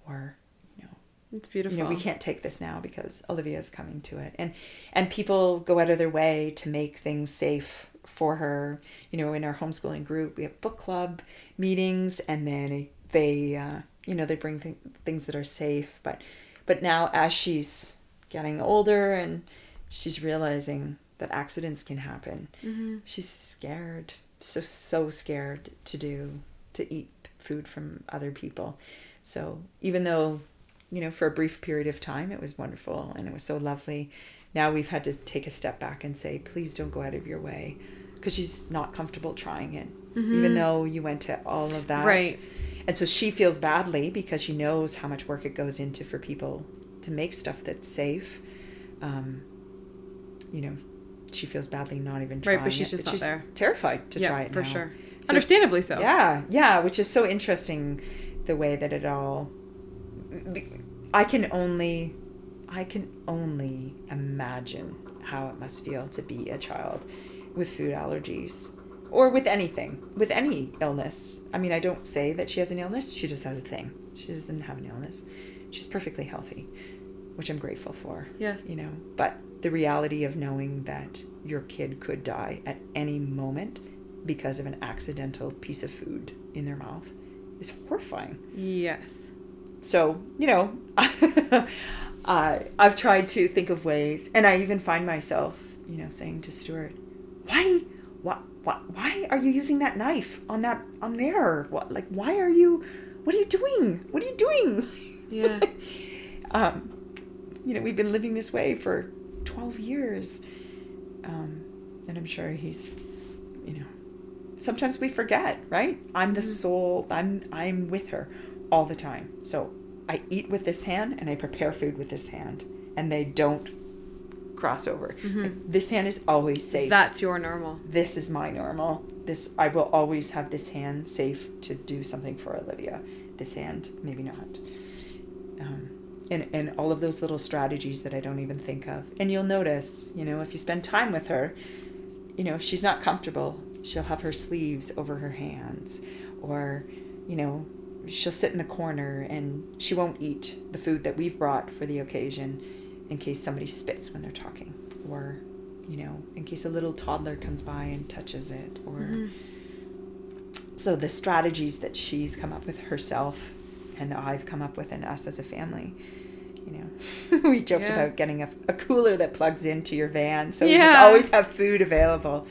or you know, it's beautiful. you know, we can't take this now because Olivia is coming to it, and and people go out of their way to make things safe for her. You know, in our homeschooling group, we have book club meetings, and then they, uh, you know, they bring th- things that are safe. But but now as she's getting older and she's realizing that accidents can happen, Mm-hmm. she's scared, so so scared to do to eat food from other people. So even though, you know, for a brief period of time it was wonderful and it was so lovely, now we've had to take a step back and say, please don't go out of your way, because she's not comfortable trying it, even though you went to all of that. Mm-hmm. Right. And so she feels badly because she knows how much work it goes into for people to make stuff that's safe. Um, you know, she feels badly not even trying. Right, but she's it, just not there. terrified to yeah, try it for now. sure. So- Understandably so. Yeah, yeah, which is so interesting the way that it all I can only I can only imagine how it must feel to be a child with food allergies or with anything, with any illness. I mean, I don't say that she has an illness, she just has a thing. She doesn't have an illness. She's perfectly healthy, which I'm grateful for Yes. you know but the reality of knowing that your kid could die at any moment because of an accidental piece of food in their mouth is horrifying Yes. so you know (laughs) I i've tried to think of ways and i even find myself you know saying to stuart why why, why, why are you using that knife on that on there what like why are you what are you doing what are you doing (laughs) Yeah. um, you know, we've been living this way for 12 years. Um, and I'm sure he's, you know, sometimes we forget, right? I'm the soul, I'm, I'm with her all the time. So I eat with this hand and I prepare food with this hand and they don't cross over. Like, this hand is always safe. That's your normal. this is my normal. This, I will always have this hand safe to do something for Olivia. This hand, maybe not um, and and all of those little strategies that I don't even think of. And you'll notice, you know, if you spend time with her, you know, if she's not comfortable, she'll have her sleeves over her hands, or, you know, she'll sit in the corner and she won't eat the food that we've brought for the occasion, in case somebody spits when they're talking, or, you know, in case a little toddler comes by and touches it, or. So the strategies that she's come up with herself and I've come up with in us as a family. You know, (laughs) we joked Yeah. about getting a, a cooler that plugs into your van, so you just always have food available.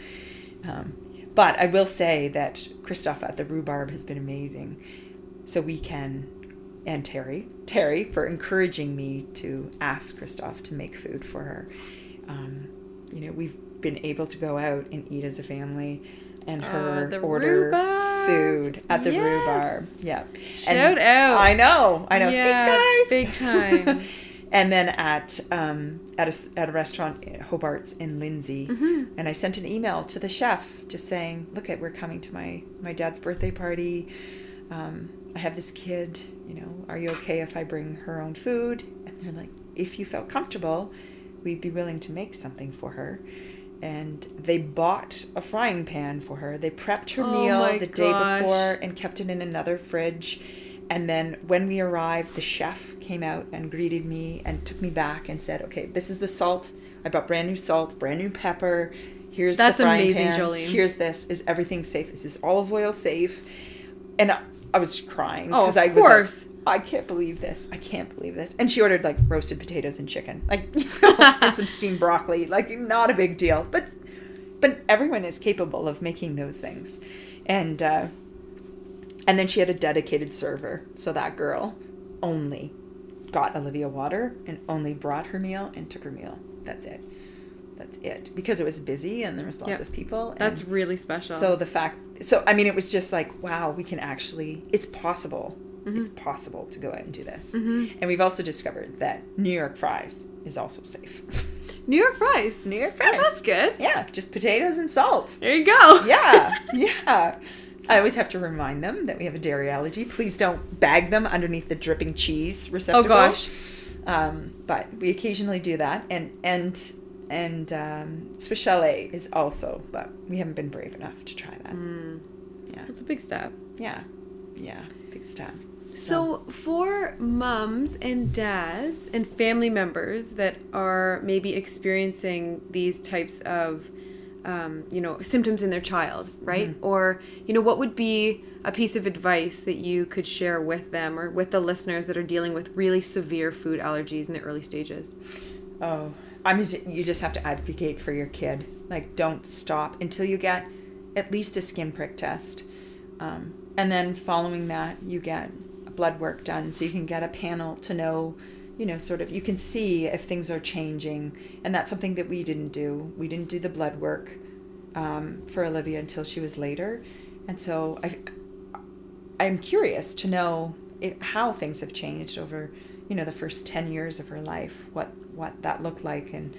Um, but I will say that Christoph at the Rhubarb has been amazing. So we can, and Terry, Terry for encouraging me to ask Christoph to make food for her. Um, you know, we've been able to go out and eat as a family, and Uh, her the order Rhubarb. food at the Yes. Rhubarb. Yeah. Shout out. I know. I know. Yeah, Thanks, guys. big time. (laughs) and then at um, at a at a restaurant Hobart's in Lindsay, Mm-hmm. and I sent an email to the chef just saying, "Look, at we're coming to my my dad's birthday party. Um, I have this kid. You know, are you okay if I bring her own food?" And they're like, "If you felt comfortable, we'd be willing to make something for her." and they bought a frying pan for her. They prepped her Oh meal the day before and kept it in another fridge. And then when we arrived, the chef came out and greeted me and took me back and said, "Okay, this is the salt. I bought brand new salt, brand new pepper. Here's That's the frying amazing, pan. Joleen. Here's this. Is everything safe? Is this olive oil safe?" And I, was crying Oh, because of I was like, course. I can't believe this. I can't believe this. And she ordered like roasted potatoes and chicken, like you (laughs) know, and some steamed broccoli. Like not a big deal, but but everyone is capable of making those things, and uh, and then she had a dedicated server, so that girl only got Olivia water and only brought her meal and took her meal. That's it. That's it. Because it was busy and there was lots Yep. of people. That's really special. so the fact, so I mean, it was just like, wow, we can actually, it's possible. Mm-hmm. It's possible to go out and do this. And we've also discovered that New York fries is also safe. (laughs) New York fries. New York Oh, fries. that's good. Yeah, just potatoes and salt. There you go. Yeah, (laughs) yeah. I always have to remind them that we have a dairy allergy. Please don't bag them underneath the dripping cheese receptacle. Oh gosh. Um, but we occasionally do that, and and and um, Swiss Chalet is also, but we haven't been brave enough to try that. Mm. Yeah, That's a big step. yeah, yeah. Big step. So, for moms and dads and family members that are maybe experiencing these types of, um, you know, symptoms in their child, right? Or, you know, what would be a piece of advice that you could share with them or with the listeners that are dealing with really severe food allergies in the early stages? Oh, I mean, you just have to advocate for your kid. Like, don't stop until you get at least a skin prick test. Um, and then following that, you get blood work done so you can get a panel to know, you know, sort of, you can see if things are changing. And that's something that we didn't do. We didn't do the blood work um, for Olivia until she was later. And so I, I'm curious to know if, how things have changed over, you know, the first ten years of her life. What what that looked like and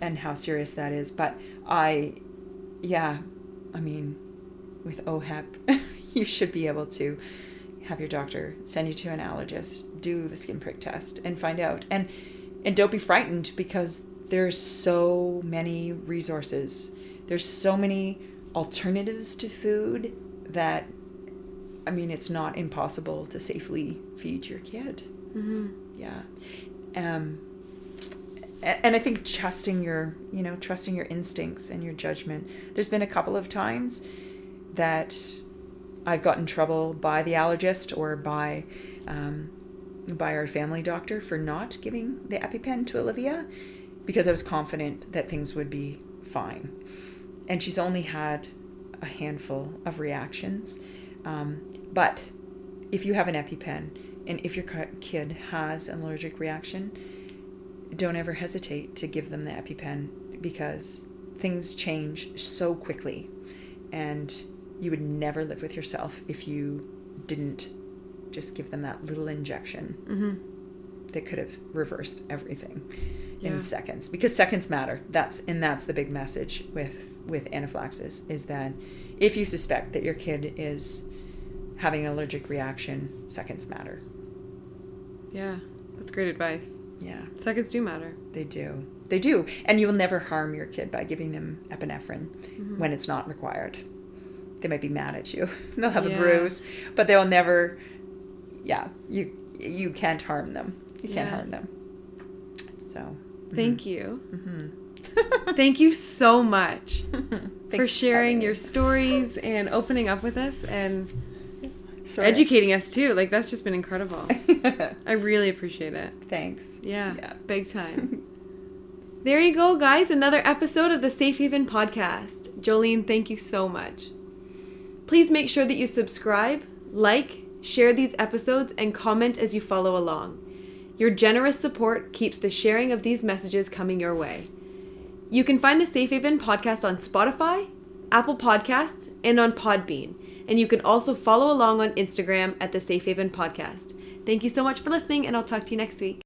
and how serious that is. But I, yeah, I mean, with OHIP, (laughs) you should be able to have your doctor send you to an allergist, do the skin prick test, and find out. And and don't be frightened because there's so many resources. There's so many alternatives to food that I mean, it's not impossible to safely feed your kid. Mm-hmm. Yeah. Um, and I think trusting your, you know, trusting your instincts and your judgment. There's been a couple of times that I've gotten trouble by the allergist or by, um, by our family doctor for not giving the EpiPen to Olivia because I was confident that things would be fine. And she's only had a handful of reactions. Um, but if you have an EpiPen and if your kid has an allergic reaction, don't ever hesitate to give them the EpiPen because things change so quickly and you would never live with yourself if you didn't just give them that little injection Mm-hmm. that could have reversed everything Yeah. in seconds because seconds matter that's and that's the big message with with anaphylaxis is that if you suspect that your kid is having an allergic reaction seconds matter Yeah, that's great advice. yeah Seconds do matter. they do they do and you'll never harm your kid by giving them epinephrine Mm-hmm. when it's not required they might be mad at you (laughs) they'll have Yeah. a bruise but they'll never yeah you you can't harm them you can't Yeah. harm them so Thank you. mm-hmm. (laughs) Thank you so much (laughs) for sharing your stories and opening up with us and Sorry. educating us too. Like that's just been incredible. (laughs) I really appreciate it. Thanks. Yeah, Yeah. big time. (laughs) there you go, guys. Another episode of the Safe Haven podcast. Joleen, thank you so much. Please make sure that you subscribe, like, share these episodes, and comment as you follow along. Your generous support keeps the sharing of these messages coming your way. You can find the Safe Haven podcast on Spotify, Apple Podcasts, and on Podbean. And you can also follow along on Instagram at the Safe Haven Podcast. Thank you so much for listening, and I'll talk to you next week.